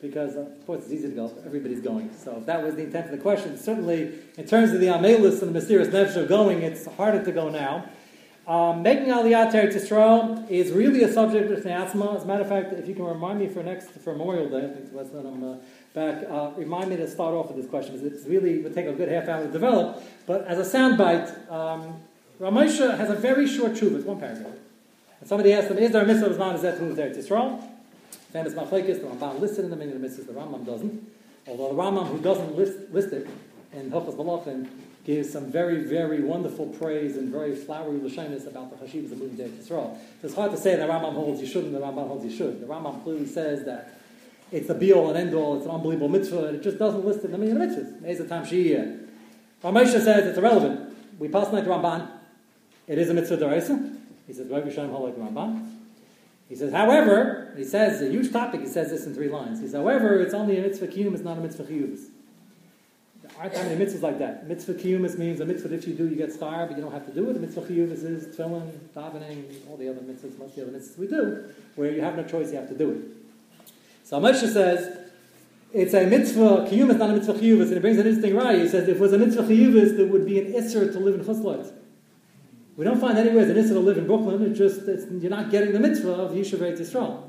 because, of course, it's easy to go. Everybody's going. So if that was the intent of the question, certainly in terms of the Amelus and the mysterious nefesh going, it's harder to go now. Um, making Aliyah to Eretz Yisrael is really a subject of Asma. As a matter of fact, if you can remind me for next for Memorial Day, I think that's when I'm uh, back. Uh, remind me to start off with this question because it's really would take a good half hour to develop. But as a soundbite, um, Ramosha has a very short tshuva. It's one paragraph. And somebody asked him, "Is there a mitzvah of Zman Zet to move to Eretz Yisrael?" Famous machlekes. The Ramban listed in the of the mitzvahs. The Rambam doesn't. Although the Rambam, who doesn't list, list it in Hilchos Malachim, gives some very, very wonderful praise and very flowery lashonis about the Hashivas of moving to Eretz Yisrael. So it's hard to say the Rambam holds you shouldn't, the Rambam holds you should. The Rambam clearly says that it's the be all and end all, it's an unbelievable mitzvah, and it just doesn't list it in the many mitzvahs. It's a time Shiyah. Uh, Ramesha says it's irrelevant. We pass the Ramban. It is a mitzvah deraisa. He says, Rabbi Shem the Ramban. He says, however, he says, a huge topic, he says this in three lines. He says, however, it's only a mitzvah kiyum, it's not a mitzvah chiyuvas. There aren't that many mitzvahs like that. Mitzvah kiyumis means a mitzvah if you do, you get star, but you don't have to do it. A mitzvah chiyuvis is tefillin, davening, all the other mitzvahs, most of the other mitzvahs we do, where you have no choice, you have to do it. So Moshe says, it's a mitzvah, kiyum is not a mitzvah chiyuvis, and it brings an interesting right. He says, if it was a mitzvah chiyuvis, there would be an isser to live in chutzlot. We don't find anywhere an isser to live in Brooklyn, it's just, it's, you're not getting the mitzvah of Yishuv Yisrael.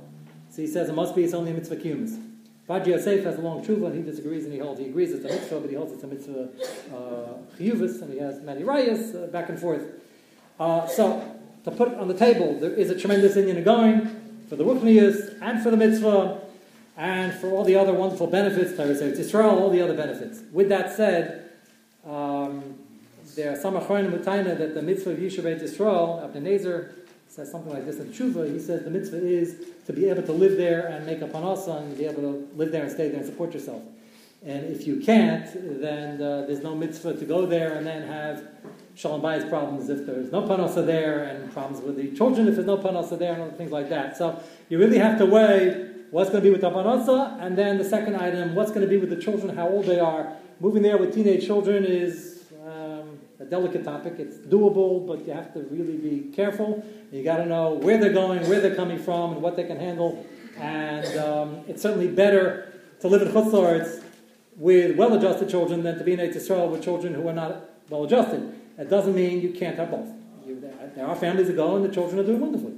So he says, it must be, it's only a mitzvah kiyumis. Raji Yosef has a long tshuva, and he disagrees, and he holds, he agrees it's a mitzvah, but he holds it's a mitzvah uh, and he has many rayas, uh, back and forth. Uh, so, to put it on the table, there is a tremendous Indian going for the Ruchnias, and for the mitzvah, and for all the other wonderful benefits, Torah says all the other benefits. With that said, um, there are some achronim mutaina that the mitzvah of Yishuv Beit Yisrael, Avnei Nezer, says something like this in Tshuva. He says the mitzvah is to be able to live there and make a panasa and be able to live there and stay there and support yourself. And if you can't, then uh, there's no mitzvah to go there and then have shalom bayis problems if there's no panasa there and problems with the children if there's no panasa there and other things like that. So you really have to weigh what's going to be with the panasa and then the second item, what's going to be with the children, how old they are. Moving there with teenage children is a delicate topic. It's doable, but you have to really be careful. You got to know where they're going, where they're coming from, and what they can handle. And um, it's certainly better to live in Chutzlaritz with well-adjusted children than to be in Eretz Yisrael with children who are not well-adjusted. That doesn't mean you can't have both. There are families that go, and the children are doing wonderfully.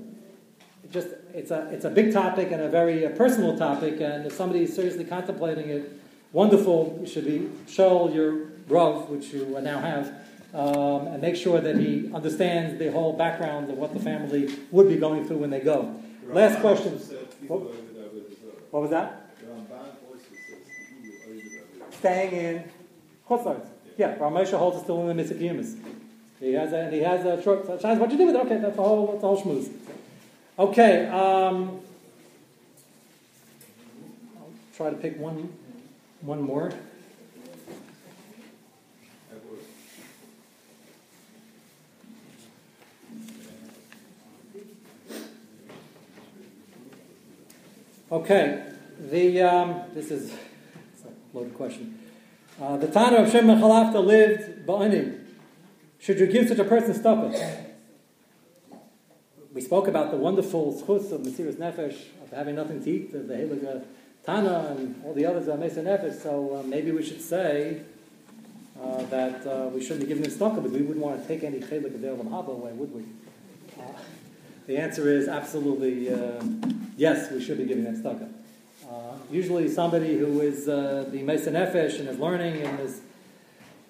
It just it's a it's a big topic and a very uh, personal topic. And if somebody is seriously contemplating it, wonderful. You should be show your rav, which you now have, um, and make sure that he understands the whole background of what the family would be going through when they go. Last question. What, what was that? Staying in Chutzlaritz. Yeah, Ramesha holds it still in the mitzvah. He has a, and he has a short. So what you do with it? Okay, that's the whole. That's the whole schmooze. Okay. Um, I'll try to pick one, one more. Okay, the um, this is a loaded question. Uh, the Tana of Shem Chalafta lived ba'ani. Should you give such a person stoppa? We spoke about the wonderful schus of Mesiris Nefesh, of having nothing to eat, the Helig Tana and all the others of Mesiris Nefesh, so uh, maybe we should say uh, that uh, we shouldn't be giving him stoppa, but we wouldn't want to take any Helig of Elam Haba away, would we? The answer is absolutely uh, yes, we should be giving that stoppa. Uh, usually somebody who is uh, the Mesa Nefesh and is learning and is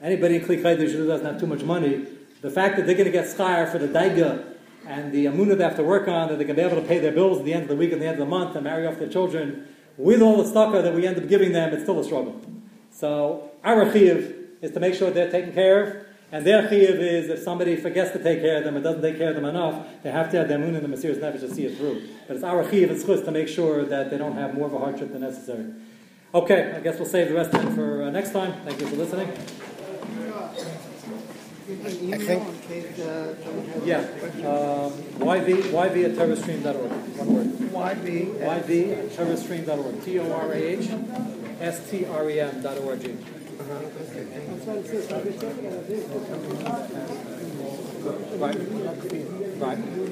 anybody in Kli Chaydish doesn't have too much money, the fact that they're going to get schar for the daiga and the amunah they have to work on, that they're going to be able to pay their bills at the end of the week and the end of the month and marry off their children, with all the tzedakah that we end up giving them, it's still a struggle. So our chiv is to make sure they're taken care of, And their chiyuv is if somebody forgets to take care of them or doesn't take care of them enough, they have to have their moon and the Messiah's Nefesh to see it through. But it's our chiyuv and schus to make sure that they don't have more of a hardship than necessary. Okay, I guess we'll save the rest of it for uh, next time. Thank you for listening. I think. Yeah, um, YV, YV at torahstream.org. One word. YB. YV at torahstream.org. T O R A H S T R E M dot O R G.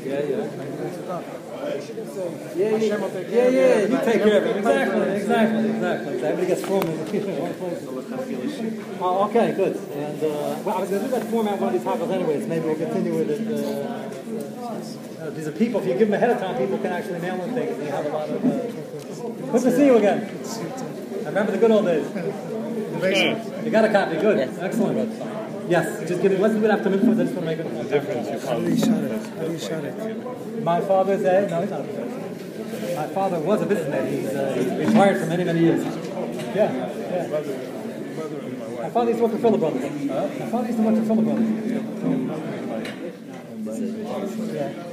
Yeah, yeah. Yeah, yeah, yeah, yeah, you take care of it. Exactly, exactly, exactly. Everybody gets wrong place. Oh, okay, good. And, uh, well, I was going to do that format one of these topics anyways. Maybe we'll continue with it. Uh, uh, these are people, if you give them ahead of time, people can actually mail in things. [LAUGHS] You have a lot of. Uh, good to see you again. I remember the good old days. You got a copy, good. Excellent. Yes, just give me, let's do it after minute, I just want to make it. difference. How do you shut it? How do you shut it? My father's a, no, he's not a businessman. My father was a businessman. He's, uh, he's retired for many, many years. Yeah, yeah. My father used to work for Philipp Brothers. My father used to work for Philipp Brothers. Yeah.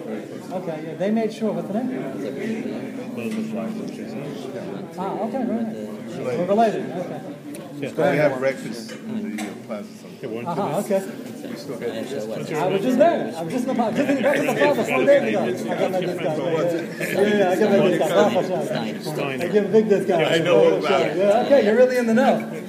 Okay, yeah, they made sure, what's the name? Ah, okay, right. We're related, okay. We have breakfast in the uh, plaza sometimes. Uh-huh, okay. We still have- I was just there. I was just in the just in back in the plaza four days ago. I got my discount. Yeah, yeah, yeah, I got my discount. I give a big discount. I know all about it. Yeah, okay, you're really in the know.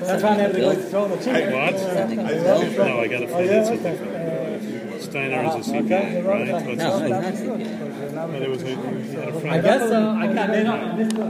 That's why I never go throw the chicken. What? No, I gotta Oh, yeah, something. okay. Steiner is a Uh, okay, CPA, right. right? What's No, his- exactly. No, there was a, he had a I friend. guess, uh, I got, I missed the-